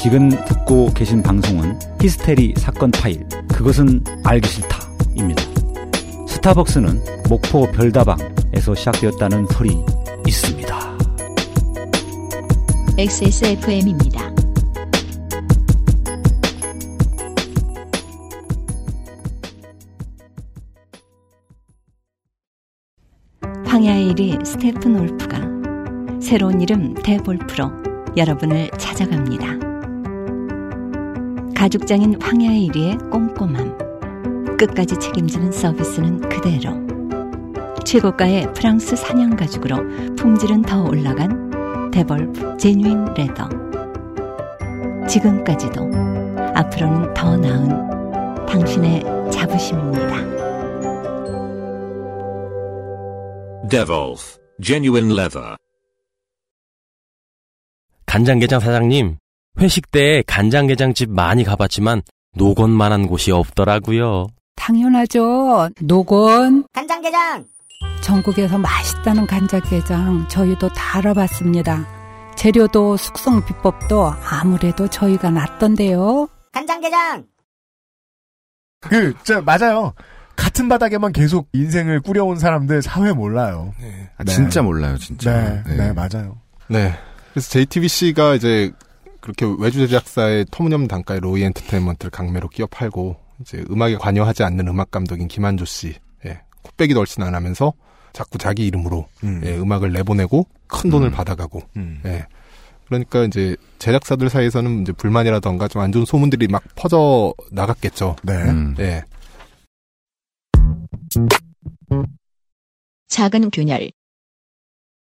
지금 듣고 계신 방송은 히스테리 사건 파일, 그것은 알기 싫다입니다. 스타벅스는 목포 별다방에서 시작되었다는 설이 있습니다. XSFM입니다. 황야의 이리 Steppenwolf가 새로운 이름 Der Wolf로 여러분을 찾아갑니다. 가죽장인 황야의 이리의 꼼꼼함, 끝까지 책임지는 서비스는 그대로. 최고가의 프랑스 산양 가죽으로 품질은 더 올라간 Der Wolf genuine leather. 지금까지도 앞으로는 더 나은 당신의 자부심입니다. Devolf, genuine leather. 간장게장 사장님, 회식 때 간장게장집 많이 가봤지만 노건만한 곳이 없더라고요. 당연하죠. 노건. 간장게장. 전국에서 맛있다는 간장게장 저희도 다 알아봤습니다. 재료도 숙성 비법도 아무래도 저희가 낫던데요. 간장게장. 그, 저, 맞아요. 같은 바닥에만 계속 인생을 꾸려온 사람들 사회 몰라요. 아, 진짜 몰라요, 진짜. 네, 네. 네, 맞아요. 네. 그래서 JTBC가 이제 그렇게 외주 제작사의 터무니없는 단가의 로이 엔터테인먼트를 강매로 끼어 팔고 이제 음악에 관여하지 않는 음악 감독인 김한조 씨, 예, 코빼기도 얼씬 안 하면서 자꾸 자기 이름으로 음. 예, 음악을 내보내고 큰 돈을 음. 받아가고, 음. 예. 그러니까 이제 제작사들 사이에서는 이제 불만이라던가 좀 안 좋은 소문들이 막 퍼져 나갔겠죠. 네. 음. 예. 작은 균열.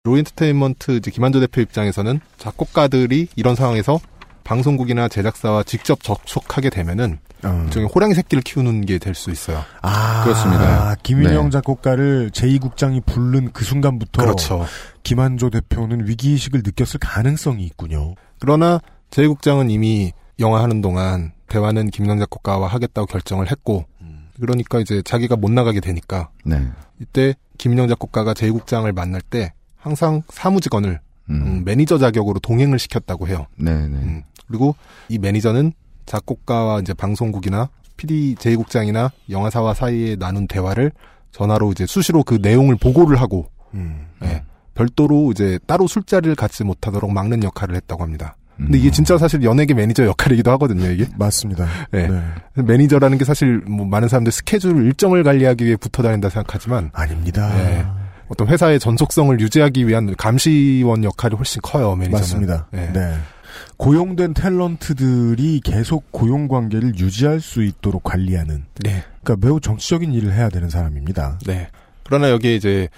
로이 엔터테인먼트 이제 김한조 대표 입장에서는 작곡가들이 이런 상황에서 방송국이나 제작사와 직접 접촉하게 되면은 어. 일종의 호랑이 새끼를 키우는 게 될 수 있어요. 아, 그렇습니다. 김윤영 네. 작곡가를 제2국장이 부른 그 순간부터 그렇죠. 김한조 대표는 위기의식을 느꼈을 가능성이 있군요. 그러나 제2국장은 이미 영화 하는 동안 대화는 김윤영 작곡가와 하겠다고 결정을 했고 그러니까 이제 자기가 못 나가게 되니까 네. 이때 김인영 작곡가가 제2국장을 만날 때 항상 사무직원을 음, 매니저 자격으로 동행을 시켰다고 해요. 네, 네. 음, 그리고 이 매니저는 작곡가와 이제 방송국이나 PD 제2국장이나 영화사와 사이에 나눈 대화를 전화로 이제 수시로 그 내용을 보고를 하고 음. 예, 별도로 이제 따로 술자리를 갖지 못하도록 막는 역할을 했다고 합니다. 근데 음. 이게 진짜 사실 연예계 매니저 역할이기도 하거든요, 이게. 맞습니다. 예. 네. 매니저라는 게 사실 뭐 많은 사람들 스케줄 일정을 관리하기 위해 붙어 다닌다 생각하지만 아닙니다. 예. 어떤 회사의 전속성을 유지하기 위한 감시원 역할이 훨씬 커요, 매니저는. 맞습니다. 예. 네. 고용된 탤런트들이 계속 고용 관계를 유지할 수 있도록 관리하는. 네. 그러니까 매우 정치적인 일을 해야 되는 사람입니다. 네. 그러나 여기에 이제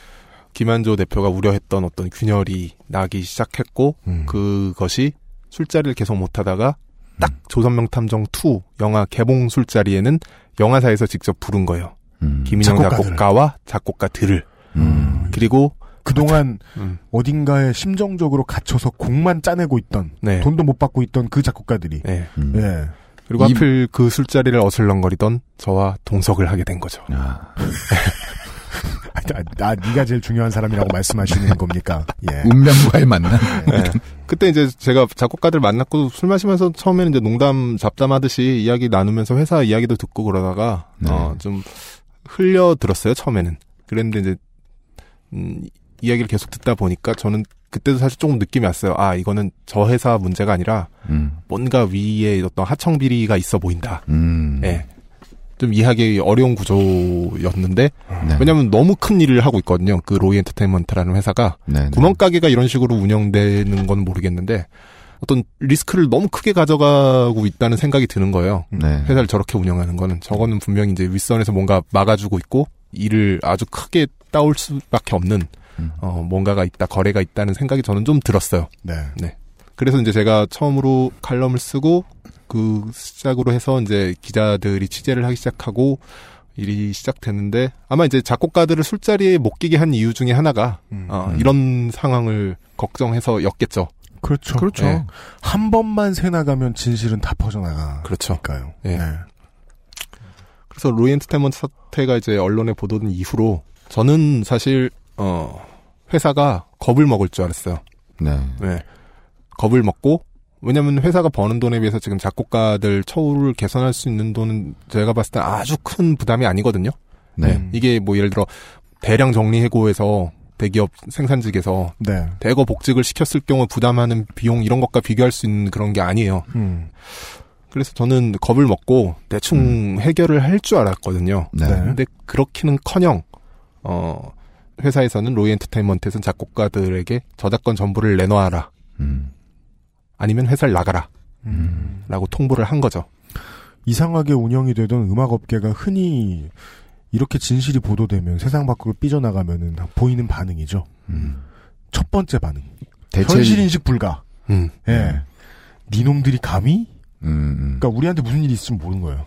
김한조 대표가 우려했던 어떤 균열이 나기 시작했고 음. 그것이 술자리를 계속 못하다가 딱 조선명탐정 2 영화 개봉 술자리에는 영화사에서 직접 부른 거예요. 음. 김인영. 작곡가와 작곡가들을 음. 그리고 그동안 음. 어딘가에 심정적으로 갇혀서 곡만 짜내고 있던 네. 돈도 못 받고 있던 그 작곡가들이 네. 음. 예. 그리고 이- 하필 그 술자리를 어슬렁거리던 저와 동석을 하게 된 거죠. 아, 아, 나 네가 제일 중요한 사람이라고 말씀하시는 겁니까? 예. 운명과의 만남. 네. 그때 이제 제가 작곡가들 만났고 술 마시면서 처음에는 이제 농담 잡담하듯이 이야기 나누면서 회사 이야기도 듣고 그러다가 네. 어, 좀 흘려 들었어요 처음에는. 그랬는데 이제 음, 이야기를 계속 듣다 보니까 저는 그때도 사실 조금 느낌이 왔어요. 아 이거는 저 회사 문제가 아니라 음. 뭔가 위에 어떤 하청 비리가 있어 보인다. 음. 예. 좀 이해하기 어려운 구조였는데 네. 왜냐하면 너무 큰 일을 하고 있거든요. 그 로이 엔터테인먼트라는 회사가 네, 네. 구멍 가게가 이런 식으로 운영되는 건 모르겠는데 어떤 리스크를 너무 크게 가져가고 있다는 생각이 드는 거예요. 네. 회사를 저렇게 운영하는 거는 저거는 분명히 이제 윗선에서 뭔가 막아주고 있고 일을 아주 크게 따올 수밖에 없는 음. 어, 뭔가가 있다, 거래가 있다는 생각이 저는 좀 들었어요. 네. 네. 그래서 이제 제가 처음으로 칼럼을 쓰고 그 시작으로 해서 이제 기자들이 취재를 하기 시작하고 일이 시작됐는데 아마 이제 작곡가들을 술자리에 못 끼게 한 이유 중에 하나가 어, 이런 상황을 걱정해서였겠죠. 그렇죠. 그렇죠. 예. 한 번만 새 나가면 진실은 다 퍼져나가. 그렇죠. 그러니까요. 예. 네. 그래서 로이 엔터테인먼트 사태가 이제 언론에 보도된 이후로 저는 사실 어 회사가 겁을 먹을 줄 알았어요. 네. 네. 겁을 먹고 왜냐면 회사가 버는 돈에 비해서 지금 작곡가들 처우를 개선할 수 있는 돈은 제가 봤을 때 아주 큰 부담이 아니거든요. 네. 이게 뭐 예를 들어 대량 정리해고에서 대기업 생산직에서 네. 대거 복직을 시켰을 경우 부담하는 비용 이런 것과 비교할 수 있는 그런 게 아니에요. 음. 그래서 저는 겁을 먹고 대충 해결을 할 줄 알았거든요. 네. 근데 그렇기는 커녕 어 회사에서는 로이 엔터테인먼트에서는 작곡가들에게 저작권 전부를 내놔라. 음. 아니면 회사를 나가라. 음. 라고 통보를 한 거죠. 이상하게 운영이 되던 음악업계가 흔히 이렇게 진실이 보도되면 세상 밖으로 삐져나가면은 보이는 반응이죠. 음. 첫 번째 반응. 대체- 현실 인식 불가. 음. 예. 니놈들이 감히? 음, 음. 그러니까 우리한테 무슨 일이 있을지 모르는 거예요.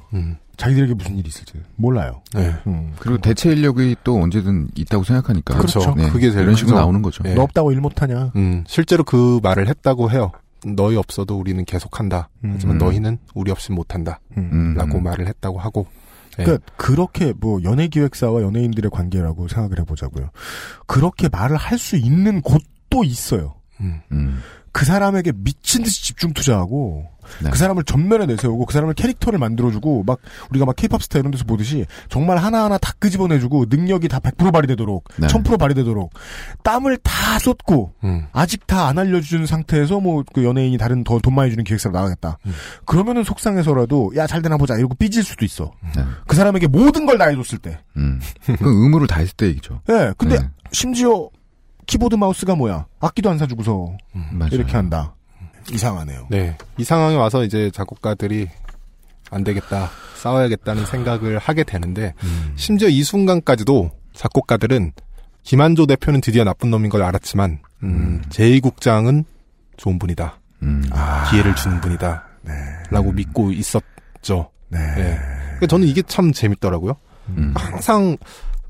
음. 자기들에게 무슨 일이 있을지 몰라요. 네. 음. 그리고 대체 인력이 또 언제든 있다고 생각하니까. 그렇죠. 네, 그게 제일 이런 식으로. 나오는 거죠. 예. 너 없다고 일 못하냐? 음, 실제로 그 말을 했다고 해요. 너희 없어도 우리는 계속한다. 하지만 음. 너희는 우리 없이 못한다. 음. 라고 말을 했다고 하고. 예. 그러니까 그렇게 뭐 연예 기획사와 연예인들의 관계라고 생각을 해보자고요. 그렇게 말을 할 수 있는 곳도 있어요. 그 사람에게 미친 듯이 집중 투자하고 네. 그 사람을 전면에 내세우고 그 사람을 캐릭터를 만들어주고 막 우리가 막 케이팝 스타 이런 데서 보듯이 정말 하나하나 다 끄집어내주고 능력이 다 100% 발휘되도록 네. 1000% 발휘되도록 땀을 다 쏟고 음. 아직 다 안 알려준 상태에서 뭐 그 연예인이 다른 더 돈 많이 주는 기획사로 나가겠다. 음. 그러면은 속상해서라도 야 잘 되나 보자 이러고 삐질 수도 있어. 네. 그 사람에게 모든 걸 다 해줬을 때. 음. 그 의무를 다 했을 때 얘기죠. 예, 근데 네. 심지어 키보드 마우스가 뭐야? 악기도 안 사주고서 맞아요. 이렇게 한다. 이상하네요. 네. 이 상황에 와서 이제 작곡가들이 안 되겠다. 싸워야겠다는 생각을 하게 되는데, 음. 심지어 이 순간까지도 작곡가들은 김한조 대표는 드디어 나쁜 놈인 걸 알았지만, 음, 제2국장은 좋은 분이다. 음. 기회를 주는 분이다. 네. 라고 믿고 있었죠. 네. 그러니까 저는 이게 참 재밌더라고요. 음. 항상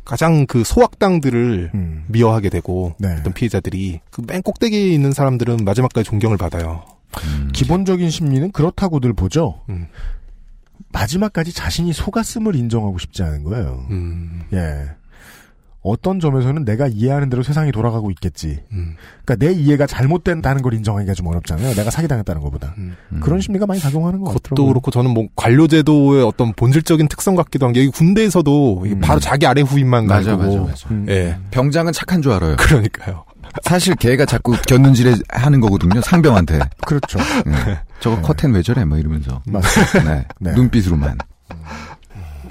가장 그 소악당들을 음. 미워하게 되고 네. 어떤 피해자들이 그 맨 꼭대기에 있는 사람들은 마지막까지 존경을 받아요. 음. 기본적인 심리는 그렇다고들 보죠. 음. 마지막까지 자신이 속았음을 인정하고 싶지 않은 거예요. 음. 예. 어떤 점에서는 내가 이해하는 대로 세상이 돌아가고 있겠지. 음. 그러니까 내 이해가 잘못된다는 걸 인정하기가 좀 어렵잖아요. 내가 사기당했다는 것보다. 음. 그런 심리가 많이 작용하는 것 그것도 같더라고요. 그렇고 저는 뭐 관료제도의 어떤 본질적인 특성 같기도 한 게 군대에서도 이게 바로 자기 아래 후임만 음. 맞아, 가지고 맞아, 맞아. 음. 예. 병장은 착한 줄 알아요. 그러니까요. 사실 걔가 자꾸 곁눈질해 하는 거거든요. 상병한테. <laughs> 그렇죠. 네. 저거 커튼 왜 저래? 뭐 이러면서. 맞습니다. 네. 네. 눈빛으로만.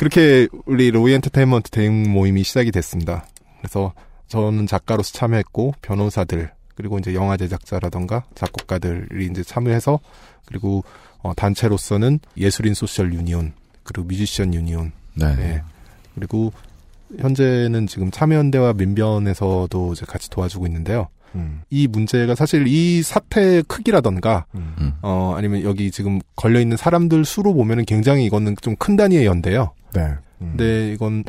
그렇게 우리 로이 엔터테인먼트 대응 모임이 시작이 됐습니다. 그래서 저는 작가로서 참여했고 변호사들 그리고 이제 영화 제작자라던가 작곡가들이 이제 참여해서 그리고 어, 단체로서는 예술인 소셜 유니온 그리고 뮤지션 유니온 네. 네. 그리고 현재는 지금 참여연대와 민변에서도 이제 같이 도와주고 있는데요. 음. 이 문제가 사실 이 사태의 크기라던가 음. 어 아니면 여기 지금 걸려 있는 사람들 수로 보면은 굉장히 이거는 좀 큰 단위의 연대요. 네. 근데 이건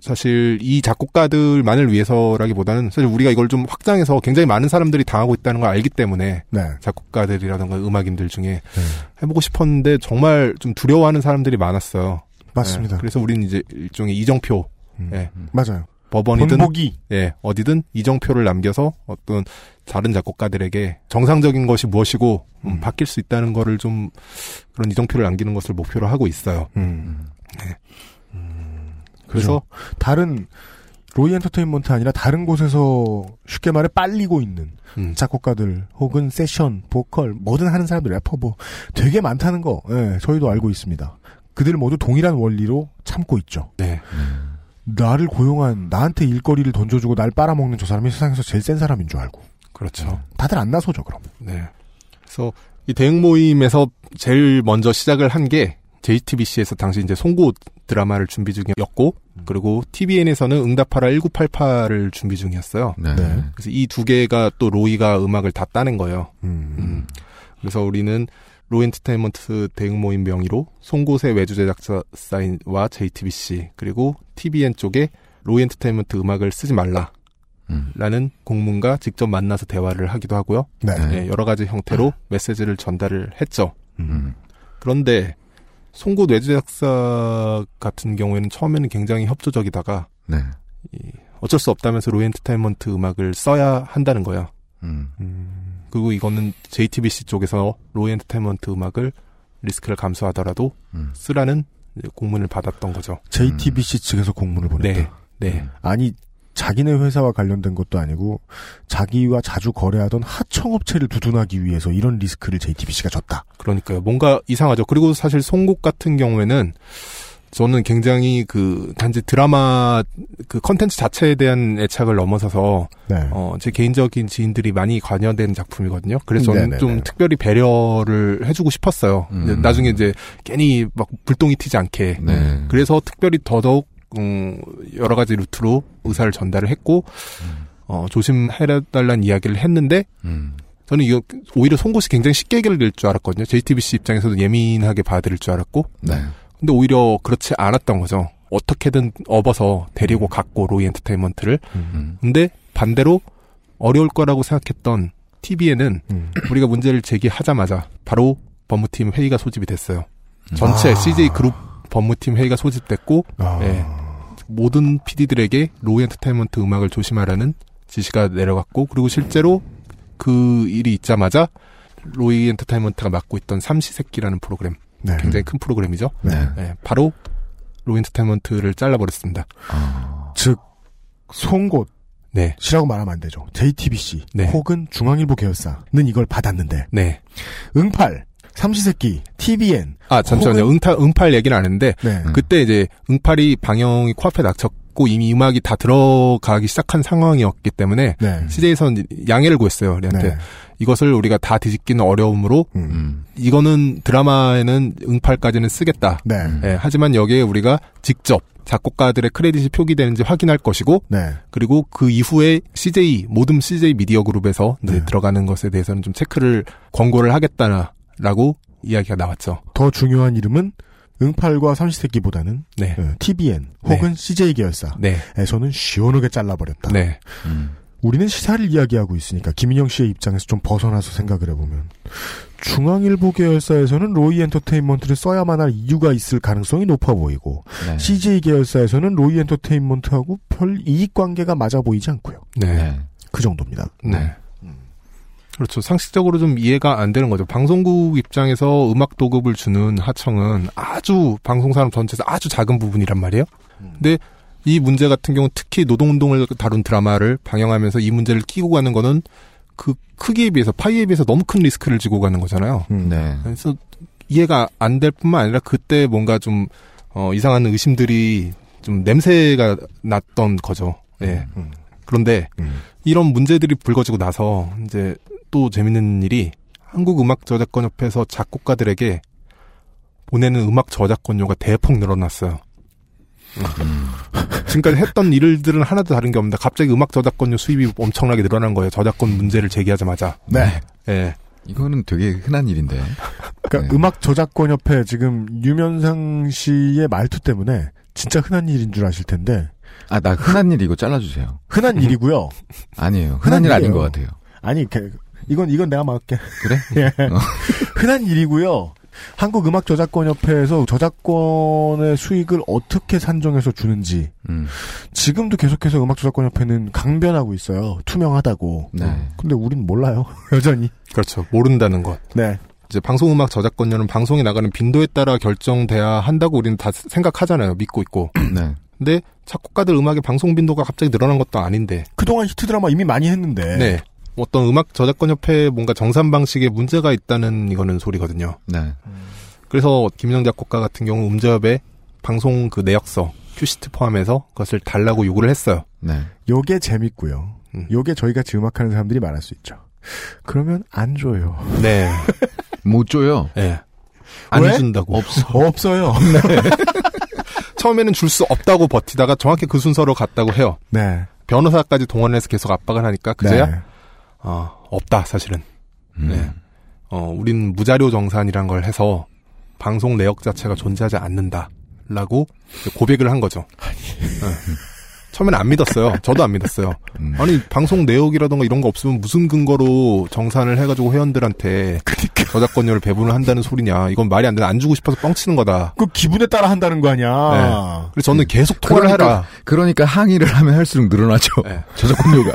사실 이 작곡가들만을 위해서라기보다는 사실 우리가 이걸 좀 확장해서 굉장히 많은 사람들이 당하고 있다는 걸 알기 때문에 네. 작곡가들이라던가 음악인들 중에 해보고 싶었는데 정말 좀 두려워하는 사람들이 많았어요. 맞습니다. 네, 그래서 우리는 이제 일종의 이정표, 예, 맞아요. 법원이든 본보기. 예, 어디든 이정표를 남겨서 어떤 다른 작곡가들에게 정상적인 것이 무엇이고 음, 바뀔 수 있다는 거를 좀 그런 이정표를 남기는 것을 목표로 하고 있어요. 음. 네. 그래서 다른 로이 엔터테인먼트 아니라 다른 곳에서 쉽게 말해 빨리고 있는 음. 작곡가들 혹은 세션, 보컬, 뭐든 하는 사람들 래퍼 뭐 되게 많다는 거 예, 저희도 알고 있습니다. 그들 모두 동일한 원리로 참고 있죠. 네. 나를 고용한 나한테 일거리를 던져주고 날 빨아먹는 저 사람이 세상에서 제일 센 사람인 줄 알고. 그렇죠. 다들 안 나서죠 그럼. 네. 그래서 이 대응 모임에서 제일 먼저 시작을 한 게 JTBC에서 당시 이제 송고 드라마를 준비 중이었고 그리고 TVN에서는 응답하라 1988을 준비 중이었어요. 네. 그래서 이 두 개가 또 로이가 음악을 다 따낸 거예요. 음. 음. 그래서 우리는 로 엔터테인먼트 대응 모임 명의로 송곳의 외주 제작사 사인과 JTBC 그리고 TVN 쪽에 로 엔터테인먼트 음악을 쓰지 말라. 라는 공문과 직접 만나서 대화를 하기도 하고요. 네. 예, 여러 가지 형태로 메시지를 전달을 했죠. 음. 그런데 송곳 외주 제작사 같은 경우에는 처음에는 굉장히 협조적이다가 네. 이 어쩔 수 없다면서 로 엔터테인먼트 음악을 써야 한다는 거예요. 음. 그리고 이거는 JTBC 쪽에서 로 엔터테인먼트 음악을 리스크를 감수하더라도 음. 쓰라는 공문을 받았던 거죠. JTBC 측에서 공문을 보냈다. 네. 네. 아니 자기네 회사와 관련된 것도 아니고 자기와 자주 거래하던 하청업체를 두둔하기 위해서 이런 리스크를 JTBC가 줬다. 그러니까요. 뭔가 이상하죠. 그리고 사실 송곡 같은 경우에는 저는 굉장히 그 단지 드라마 그 컨텐츠 자체에 대한 애착을 넘어서서 네. 어, 제 개인적인 지인들이 많이 관여된 작품이거든요. 그래서 저는 네네네. 좀 특별히 배려를 해주고 싶었어요. 음. 이제 나중에 이제 괜히 막 불똥이 튀지 않게. 네. 그래서 특별히 더더욱 음, 여러 가지 루트로 의사를 전달을 했고 어, 조심해달라는 이야기를 했는데 음. 저는 이거 오히려 송곳이 굉장히 쉽게 해결될 줄 알았거든요. JTBC 입장에서도 예민하게 받아들일 줄 알았고 네. 근데 오히려 그렇지 않았던 거죠. 어떻게든 업어서 데리고 갔고 로이 엔터테인먼트를. 근데 반대로 어려울 거라고 생각했던 TV에는 우리가 문제를 제기하자마자 바로 법무팀 회의가 소집이 됐어요. 전체 아. CJ 그룹 법무팀 회의가 소집됐고 아. 예, 모든 PD들에게 로이 엔터테인먼트 음악을 조심하라는 지시가 내려갔고 그리고 실제로 그 일이 있자마자 로이 엔터테인먼트가 맡고 있던 삼시세끼라는 프로그램 네. 굉장히 큰 프로그램이죠. 네. 예, 바로 로이 엔터테인먼트를 잘라버렸습니다. 즉 송곳 네. 시라고 말하면 안 되죠. JTBC 네. 혹은 중앙일보 계열사는 이걸 받았는데 네. 응팔 삼시세끼 TVN 아 잠시만요. 혹은- 응타, 응팔 얘기는 안 했는데 네. 그때 이제 응팔이 방영이 코앞에 닥쳤고 이미 음악이 다 들어가기 시작한 상황이었기 때문에 네. CJ에서는 양해를 구했어요. 우리한테 네. 이것을 우리가 다 뒤집기는 어려움으로 음. 이거는 드라마에는 응팔까지는 쓰겠다. 네. 예, 하지만 여기에 우리가 직접 작곡가들의 크레딧이 표기되는지 확인할 것이고 네. 그리고 그 이후에 CJ 모든 CJ 미디어 그룹에서 이제 들어가는 것에 대해서는 좀 체크를 권고를 하겠다 라고 이야기가 나왔죠. 더 중요한 이름은 응팔과 삼시세끼보다는 네. 어, TVN 혹은 CJ 계열사에서는 시원하게 잘라버렸다. 네. 우리는 시사를 이야기하고 있으니까 김인영 씨의 입장에서 좀 벗어나서 생각을 해보면 중앙일보 계열사에서는 로이 엔터테인먼트를 써야만 할 이유가 있을 가능성이 높아 보이고 네. CJ 계열사에서는 로이 엔터테인먼트하고 별 이익 관계가 맞아 보이지 않고요. 네. 그 정도입니다. 네. 그렇죠. 상식적으로 좀 이해가 안 되는 거죠. 방송국 입장에서 음악 도급을 주는 하청은 아주 방송 사람 전체에서 아주 작은 부분이란 말이에요. 근데 이 문제 같은 경우 특히 노동운동을 다룬 드라마를 방영하면서 이 문제를 끼고 가는 거는 그 크기에 비해서 파이에 비해서 너무 큰 리스크를 지고 가는 거잖아요. 네. 그래서 이해가 안 될 뿐만 아니라 그때 뭔가 좀 어, 이상한 의심들이 좀 냄새가 났던 거죠. 예. 그런데 이런 문제들이 불거지고 나서 이제 또 재밌는 일이 한국 음악 저작권 협회에서 작곡가들에게 보내는 음악 저작권료가 대폭 늘어났어요. 지금까지 했던 일들은 하나도 다른 게 없는데 갑자기 음악 저작권료 수입이 엄청나게 늘어난 거예요. 저작권 문제를 제기하자마자. 네. 예. 이거는 되게 흔한 일인데. 그러니까 음악 저작권 협회 지금 유면상 씨의 말투 때문에 진짜 흔한 일인 줄 아실 텐데 아, 나 흔한 일 이거 잘라주세요. 흔한 일이고요. 아니에요. 흔한 일 아닌. 것 같아요. 아니 그- 이건 이건 내가 막을게. 그래? <laughs> 예. 어. 흔한 일이고요. 한국 음악 저작권 협회에서 저작권의 수익을 어떻게 산정해서 주는지 음. 지금도 계속해서 음악 저작권 협회는 강변하고 있어요. 투명하다고. 네. 근데 우린 몰라요. <laughs> 여전히. 그렇죠. 모른다는 것. 네. 이제 방송음악 저작권료는 방송에 나가는 빈도에 따라 결정돼야 한다고 우리는 다 생각하잖아요. 믿고 있고. <clears throat> 네. 근데 작곡가들 음악의 방송 빈도가 갑자기 늘어난 것도 아닌데. 그동안 히트 드라마 이미 많이 했는데. 네. 어떤 음악 저작권 협회에 뭔가 정산 방식에 문제가 있다는 이거는 소리거든요. 네. 그래서 김인영 작곡가 같은 경우 음저협에 방송 그 내역서 큐시트 포함해서 그것을 달라고 요구를 했어요. 네. 요게 재밌고요. 음. 요게 저희가 지 음악하는 사람들이 말할 수 있죠. 그러면 안 줘요. 네. <laughs> 못 줘요. <laughs> <laughs> 네. 안 왜? 준다고. 없어. 없어요. 처음에는 줄 수 없다고 버티다가 정확히 그 순서로 갔다고 해요. 네. 변호사까지 동원해서 계속 압박을 하니까 그제야 네. 어, 없다 사실은. 음. 네. 어, 우린 무자료 정산이란 걸 해서 방송 내역 자체가 존재하지 않는다라고 고백을 한 거죠. 네. 처음에는 안 믿었어요. 저도 안 믿었어요. 음. 아니 방송 내역이라던가 이런 거 없으면 무슨 근거로 정산을 해가지고 회원들한테 저작권료를 배분을 한다는 소리냐? 이건 말이 안 돼. 안 주고 싶어서 뻥치는 거다. 그 기분에 따라 한다는 거 아니야. 네. 그래서 저는 계속 통화를 그러니까, 해라. 그러니까 항의를 하면 할수록 늘어나죠. 네. <laughs> 저작권료가.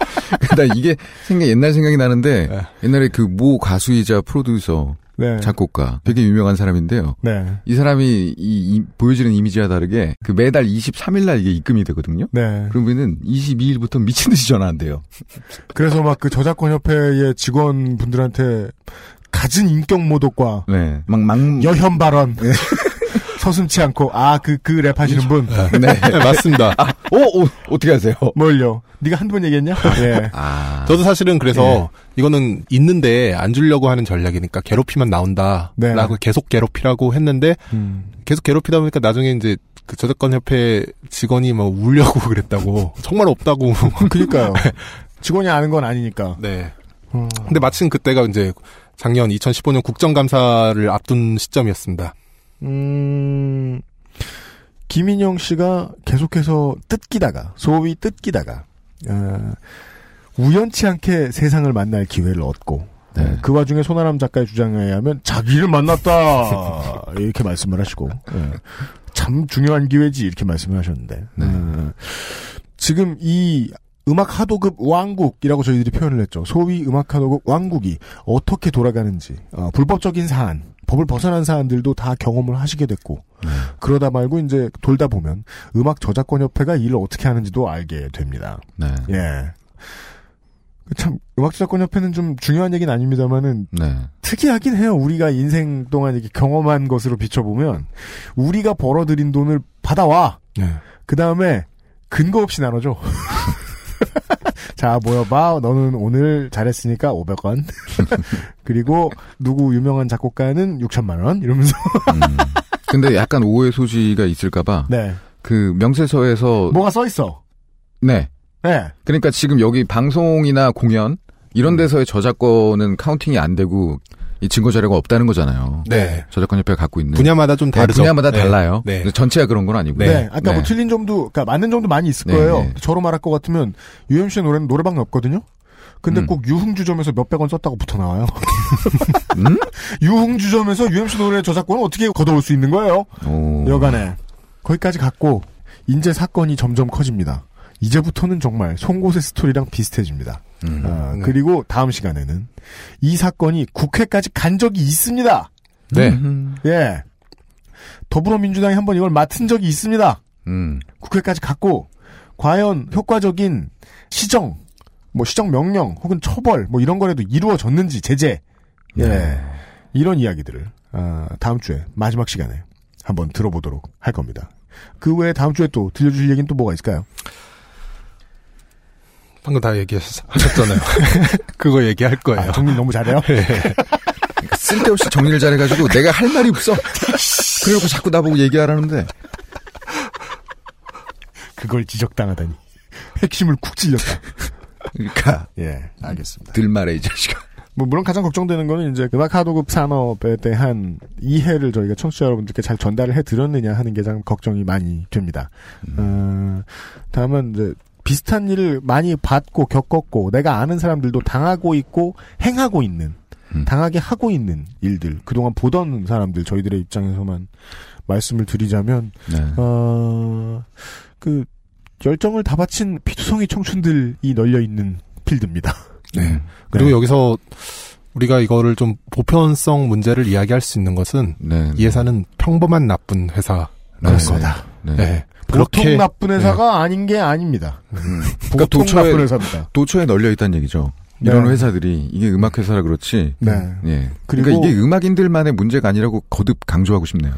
<laughs> 나 이게 생각 옛날 생각이 나는데 네. 옛날에 그 모 가수이자 프로듀서 네. 작곡가 되게 유명한 사람인데요. 네. 이 사람이 이, 이 보여지는 이미지와 다르게 그 매달 23일 날 이게 입금이 되거든요. 네. 그러면은 22일부터 미친 듯이 전화한대요. 그래서 막 그 저작권 협회의 직원분들한테 갖은 인격 모독과 네. 막 막. 여현 발언 <laughs> 서슴치 않고 아 그 그 랩 하시는 분. 네. 맞습니다. 아, 오, 오, 어떻게 하세요? 뭘요? 네가 한두 번 얘기했냐? 예. <laughs> 아. 저도 사실은 그래서 이거는 있는데 안 주려고 하는 전략이니까 괴롭히면 나온다라고 네. 계속 괴롭히라고 했는데 음. 계속 괴롭히다 보니까 나중에 이제 그 저작권 협회 직원이 뭐 울려고 <laughs> 그랬다고 정말 없다고 그니까요. 직원이 아는 건 아니니까. 네. 음. 근데 마침 그때가 이제 작년 2015년 국정감사를 앞둔 시점이었습니다. 음, 김인영 씨가 계속해서 뜯기다가, 소위 뜯기다가, 어, 우연치 않게 세상을 만날 기회를 얻고, 네, 그 와중에 손아람 작가의 주장에 의하면 자기를 만났다! <laughs> 이렇게 말씀을 하시고, 예, 참 중요한 기회지, 이렇게 말씀을 하셨는데, 어, 지금 이 음악 하도급 왕국이라고 저희들이 표현을 했죠. 소위 음악 하도급 왕국이 어떻게 돌아가는지, 어, 불법적인 사안, 법을 벗어난 사안들도 다 경험을 하시게 됐고, 그러다 말고 이제 돌다 보면 음악 저작권 협회가 일을 어떻게 하는지도 알게 됩니다. 네. 예. 참 음악 저작권 협회는 좀 중요한 얘기는 아닙니다만은 네. 특이하긴 해요. 우리가 인생 동안 이렇게 경험한 것으로 비춰보면 우리가 벌어들인 돈을 받아와. 그 다음에 근거 없이 나눠줘. <laughs> 자, 모여봐. 너는 오늘 잘했으니까 500원. <laughs> 그리고 누구 유명한 작곡가는 6천만원. 이러면서. 근데 약간 오해 소지가 있을까봐. 네. 그 명세서에서 뭐가 써 있어. 네. 네. 그러니까 지금 여기 방송이나 공연 이런 데서의 저작권은 카운팅이 안 되고 이 증거 자료가 없다는 거잖아요. 네. 저작권 협회가 갖고 있는 분야마다 좀 네, 다르죠. 분야마다 네. 달라요. 네. 전체가 그런 건 아니고. 네. 아까 뭐 틀린 점도, 그러니까 맞는 점도 많이 있을 네, 거예요. 네. 저로 말할 것 같으면 UMC의 노래는 노래방에 없거든요. 근데 음. 꼭 유흥주점에서 몇백 원 썼다고 붙어 나와요. <laughs> 음? <laughs> 유흥주점에서 UMC 노래 저작권을 어떻게 걷어올 수 있는 거예요? 여간에 거기까지 갔고 이제 사건이 점점 커집니다. 이제부터는 정말 송곳의 스토리랑 비슷해집니다. 음. 아, 그리고 다음 시간에는 이 사건이 국회까지 간 적이 있습니다. 네. 예. 더불어민주당이 한번 이걸 맡은 적이 있습니다. 음. 국회까지 갔고 과연 효과적인 시정, 뭐 시정 명령 혹은 처벌 뭐 이런 거라도 이루어졌는지 제재, 예 이런 이야기들을 아, 다음 주에 마지막 시간에 한번 들어보도록 할 겁니다. 그 외에 다음 주에 또 들려주실 얘기는 또 뭐가 있을까요? 방금 다 얘기하셨잖아요. <laughs> 그거 얘기할 거예요. 아, 정리 너무 잘해요? 그러니까 쓸데없이 정리를 잘해가지고 내가 할 말이 없어. 그래놓고 자꾸 나보고 얘기하라는데. 그걸 지적당하다니. 핵심을 쿡 찔렸다. 그러니까. 예, 알겠습니다. 들 말해, 이 자식아. 뭐 물론 가장 걱정되는 거는 이제 음악 하도급 산업에 대한 이해를 저희가 청취자 여러분들께 잘 전달을 해드렸느냐 하는 게 가장 걱정이 많이 됩니다. 어, 다음은 이제 비슷한 일을 많이 받고 겪었고 내가 아는 사람들도 당하고 있고 행하고 있는 당하게 하고 있는 일들 그동안 보던 사람들 저희들의 입장에서만 말씀을 드리자면 네. 어그 열정을 다 바친 피투성이 청춘들이 널려 있는 필드입니다. 네. 그리고 여기서 우리가 이거를 좀 보편성 문제를 이야기할 수 있는 것은 이 회사는 평범한 나쁜 회사라는 네. 거다. 네. 네. 보통 나쁜 회사가 아닌 게 아닙니다. <laughs> 그러니까 보통 도처에, 나쁜 회사입니다. 도처에 널려 있다는 얘기죠. 이런 네. 회사들이 이게 음악 회사라 그렇지. 네. 예. 그러니까 이게 음악인들만의 문제가 아니라고 거듭 강조하고 싶네요.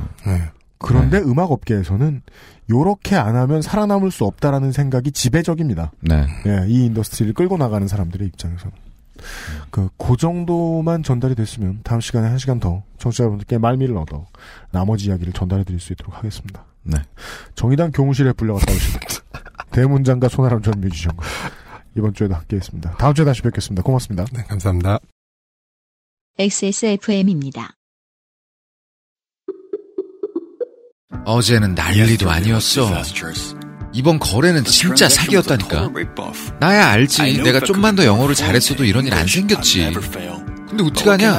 그런데 음악 업계에서는 요렇게 안 하면 살아남을 수 없다라는 생각이 지배적입니다. 네. 예, 이 industry를 끌고 나가는 사람들의 입장에서는. 그, 그 정도만 전달이 됐으면 다음 시간에 한 시간 더 청취자 여러분들께 말미를 얻어 나머지 이야기를 전달해 드릴 수 있도록 하겠습니다. 네. 정의당 교무실에 불려갔다 오신 <laughs> 대문장과 손아람 전 뮤지션과 이번 주에도 함께 했습니다. 다음 주에 다시 뵙겠습니다. 고맙습니다. 네, 감사합니다. XSFM입니다. 어제는 난리도 아니었어. 이번 거래는 진짜 사기였다니까. 나야 알지. 내가 좀만 더 영어를 잘했어도 이런 일 안 생겼지. 근데 어떡하냐?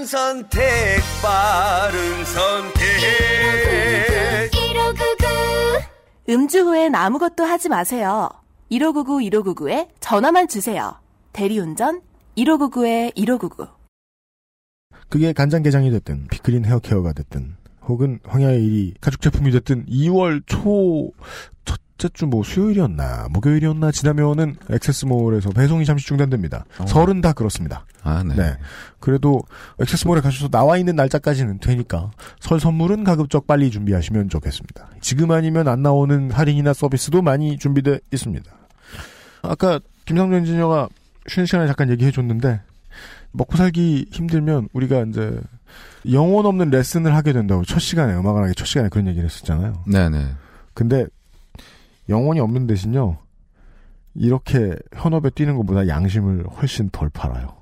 바른 선택, 바른 선택. 음주 후엔 아무것도 하지 마세요. 1599 1599에 전화만 주세요. 대리운전 1599에 1599. 그게 간장게장이 됐든 피크린 헤어케어가 됐든 혹은 황야의 일이 가죽 제품이 됐든 2월 초 첫, 둘째 주 뭐 수요일이었나 목요일이었나 지나면은 액세스몰에서 배송이 잠시 중단됩니다. 설은 다 그렇습니다. 아, 네. 그래도 액세스몰에 가셔서 나와 있는 날짜까지는 되니까 설 선물은 가급적 빨리 준비하시면 좋겠습니다. 지금 아니면 안 나오는 할인이나 서비스도 많이 준비되어 있습니다. 아까 김상조 엔지니어가 쉬는 시간에 잠깐 얘기해 줬는데 먹고 살기 힘들면 우리가 이제 영혼 없는 레슨을 하게 된다고 첫 시간에 음악을 하기 첫 시간에 그런 얘기를 했었잖아요. 네네. 근데 영혼이 없는 대신요 이렇게 현업에 뛰는 것보다 양심을 훨씬 덜 팔아요.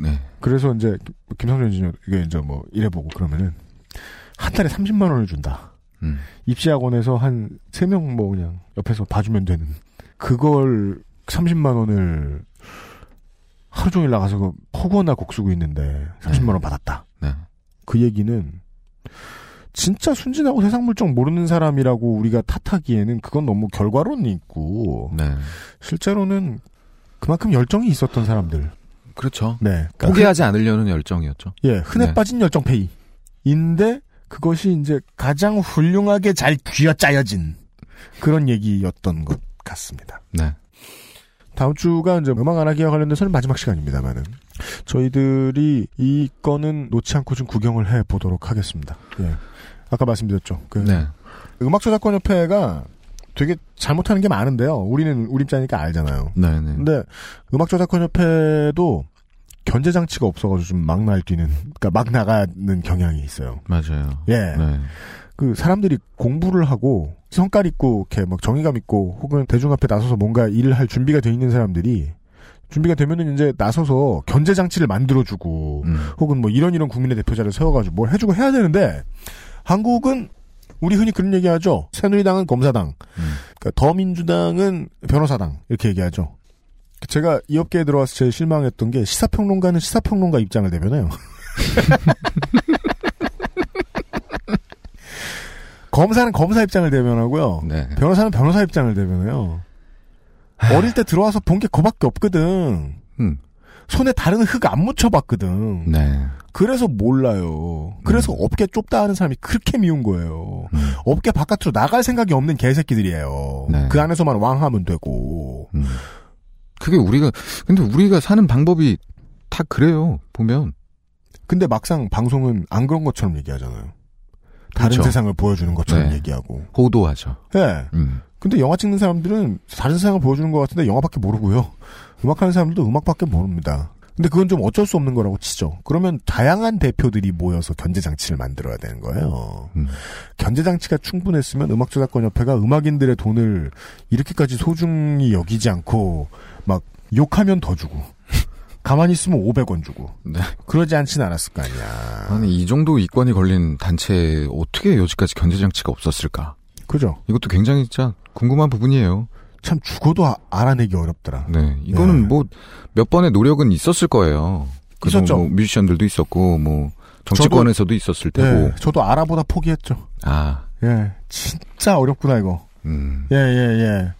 네. 그래서 이제 김상조 엔지니어 이게 이제 뭐 일해보고 그러면은 한 달에 30만 원을 준다. 음. 입시학원에서 한 3명 뭐 그냥 옆에서 봐주면 되는 그걸 30만 원을 하루 종일 나가서 그 포구나 곡수고 있는데 30만 원 받았다. 네. 그 얘기는 진짜 순진하고 세상 물정 모르는 사람이라고 우리가 탓하기에는 그건 너무 결과론이 있고 네. 실제로는 그만큼 열정이 있었던 사람들. 그렇죠. 네. 그러니까 포기하지 않으려는 열정이었죠. 예, 흔해 네. 빠진 열정 페이인데 그것이 이제 가장 훌륭하게 잘 쥐어짜여진 그런 얘기였던 것 같습니다. 네. 다음 주가 이제 음악 안 하기와 관련돼서는 마지막 시간입니다만은 저희들이 이 건은 놓지 않고 좀 구경을 해 보도록 하겠습니다. 예. 아까 말씀드렸죠. 그 네. 음악 저작권 협회가 되게 잘못하는 게 많은데요. 우리는 우리 입장이니까 알잖아요. 네, 네. 근데 음악 저작권 협회도 견제 장치가 없어가지고 좀 막 날뛰는, 그러니까 막 나가는 경향이 있어요. 맞아요. 예. 네. 그 사람들이 공부를 하고 성깔 있고 이렇게 막 정의감 있고 혹은 대중 앞에 나서서 뭔가 일을 할 준비가 돼 있는 사람들이 준비가 되면은 이제 나서서 견제 장치를 만들어주고 혹은 뭐 이런 이런 국민의 대표자를 세워가지고 뭘 해주고 해야 되는데 한국은 우리 흔히 그런 얘기하죠. 새누리당은 검사당, 그러니까 더민주당은 변호사당 이렇게 얘기하죠. 제가 이 업계에 들어와서 제일 실망했던 게 시사평론가는 시사평론가 입장을 대변해요. <laughs> 검사는 검사 입장을 대변하고요. 변호사는 변호사 입장을 대변해요. 어릴 때 들어와서 본 게 그밖에 없거든. 음. 손에 다른 흙 안 묻혀봤거든. 네. 그래서 몰라요. 그래서 업계 좁다 하는 사람이 그렇게 미운 거예요. 업계 바깥으로 나갈 생각이 없는 개새끼들이에요. 네. 그 안에서만 왕하면 되고. 그게 우리가 근데 우리가 사는 방법이 다 그래요. 보면. 근데 막상 방송은 안 그런 것처럼 얘기하잖아요. 다른 그렇죠. 세상을 보여주는 것처럼 네. 얘기하고. 호도하죠. 예. 음. 근데 영화 찍는 사람들은 다른 세상을 보여주는 것 같은데 영화밖에 모르고요. 음악하는 사람들도 음악밖에 모릅니다. 근데 그건 좀 어쩔 수 없는 거라고 치죠. 그러면 다양한 대표들이 모여서 견제 장치를 만들어야 되는 거예요. 견제 장치가 충분했으면 음악 저작권 협회가 음악인들의 돈을 이렇게까지 소중히 여기지 않고 막 욕하면 더 주고 <laughs> 가만히 있으면 500원 주고 그러지 않진 않았을 거 아니야. 아니 이 정도 이권이 걸린 단체에 어떻게 여지까지 견제 장치가 없었을까? 그죠. 이것도 굉장히 진짜 궁금한 부분이에요. 참 죽어도 아- 알아내기 어렵더라. 네, 이거는 뭐몇 번의 노력은 있었을 거예요. 있었죠. 뭐 뮤지션들도 있었고 뭐 정치권에서도 있었을 테고. 예, 저도 알아보다 포기했죠. 아, 예, 진짜 어렵구나 이거. 음. 예, 예, 예.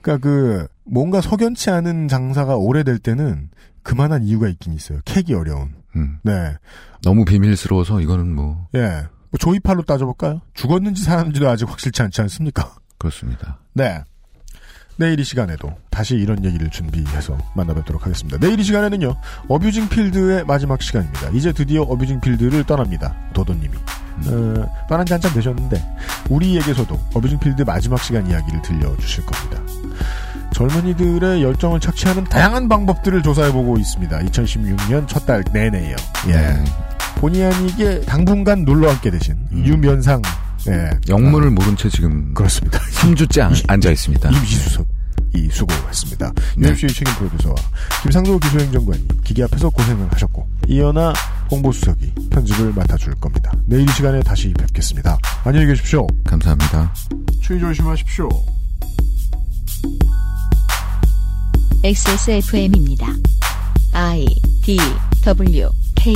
그러니까 그 뭔가 석연치 않은 장사가 오래될 때는 그만한 이유가 있긴 있어요. 캐기 어려운. 음. 네. 너무 비밀스러워서 이거는 뭐 예. 뭐 조이팔로 따져볼까요? 죽었는지 살았는지도 아직 확실치 않지 않습니까? 그렇습니다. 네. 내일 이 시간에도 다시 이런 얘기를 준비해서 만나뵙도록 하겠습니다. 내일 이 시간에는요, 어뷰징 필드의 마지막 시간입니다. 이제 드디어 어뷰징 필드를 떠납니다. 도도님이. 어, 떠난 지 한참 되셨는데, 우리에게서도 어뷰징 필드 마지막 시간 이야기를 들려주실 겁니다. 젊은이들의 열정을 착취하는 다양한 방법들을 조사해보고 있습니다. 2016년 첫 달 내내요. 예. 본의 아니게 당분간 놀러앉게 되신 유면상, 예. 영문을 모른 채 지금 그렇습니다. 3주째 앉아 있습니다. 임시수석. 이 수고했습니다. 네. UMC의 책임 프로듀서와 김상도 기술행정관이 기계 앞에서 고생을 하셨고 이연아 홍보수석이 편집을 맡아줄 겁니다. 내일 이 시간에 다시 뵙겠습니다. 안녕히 계십시오. 감사합니다. 추위 조심하십시오. XSFM입니다. I D W K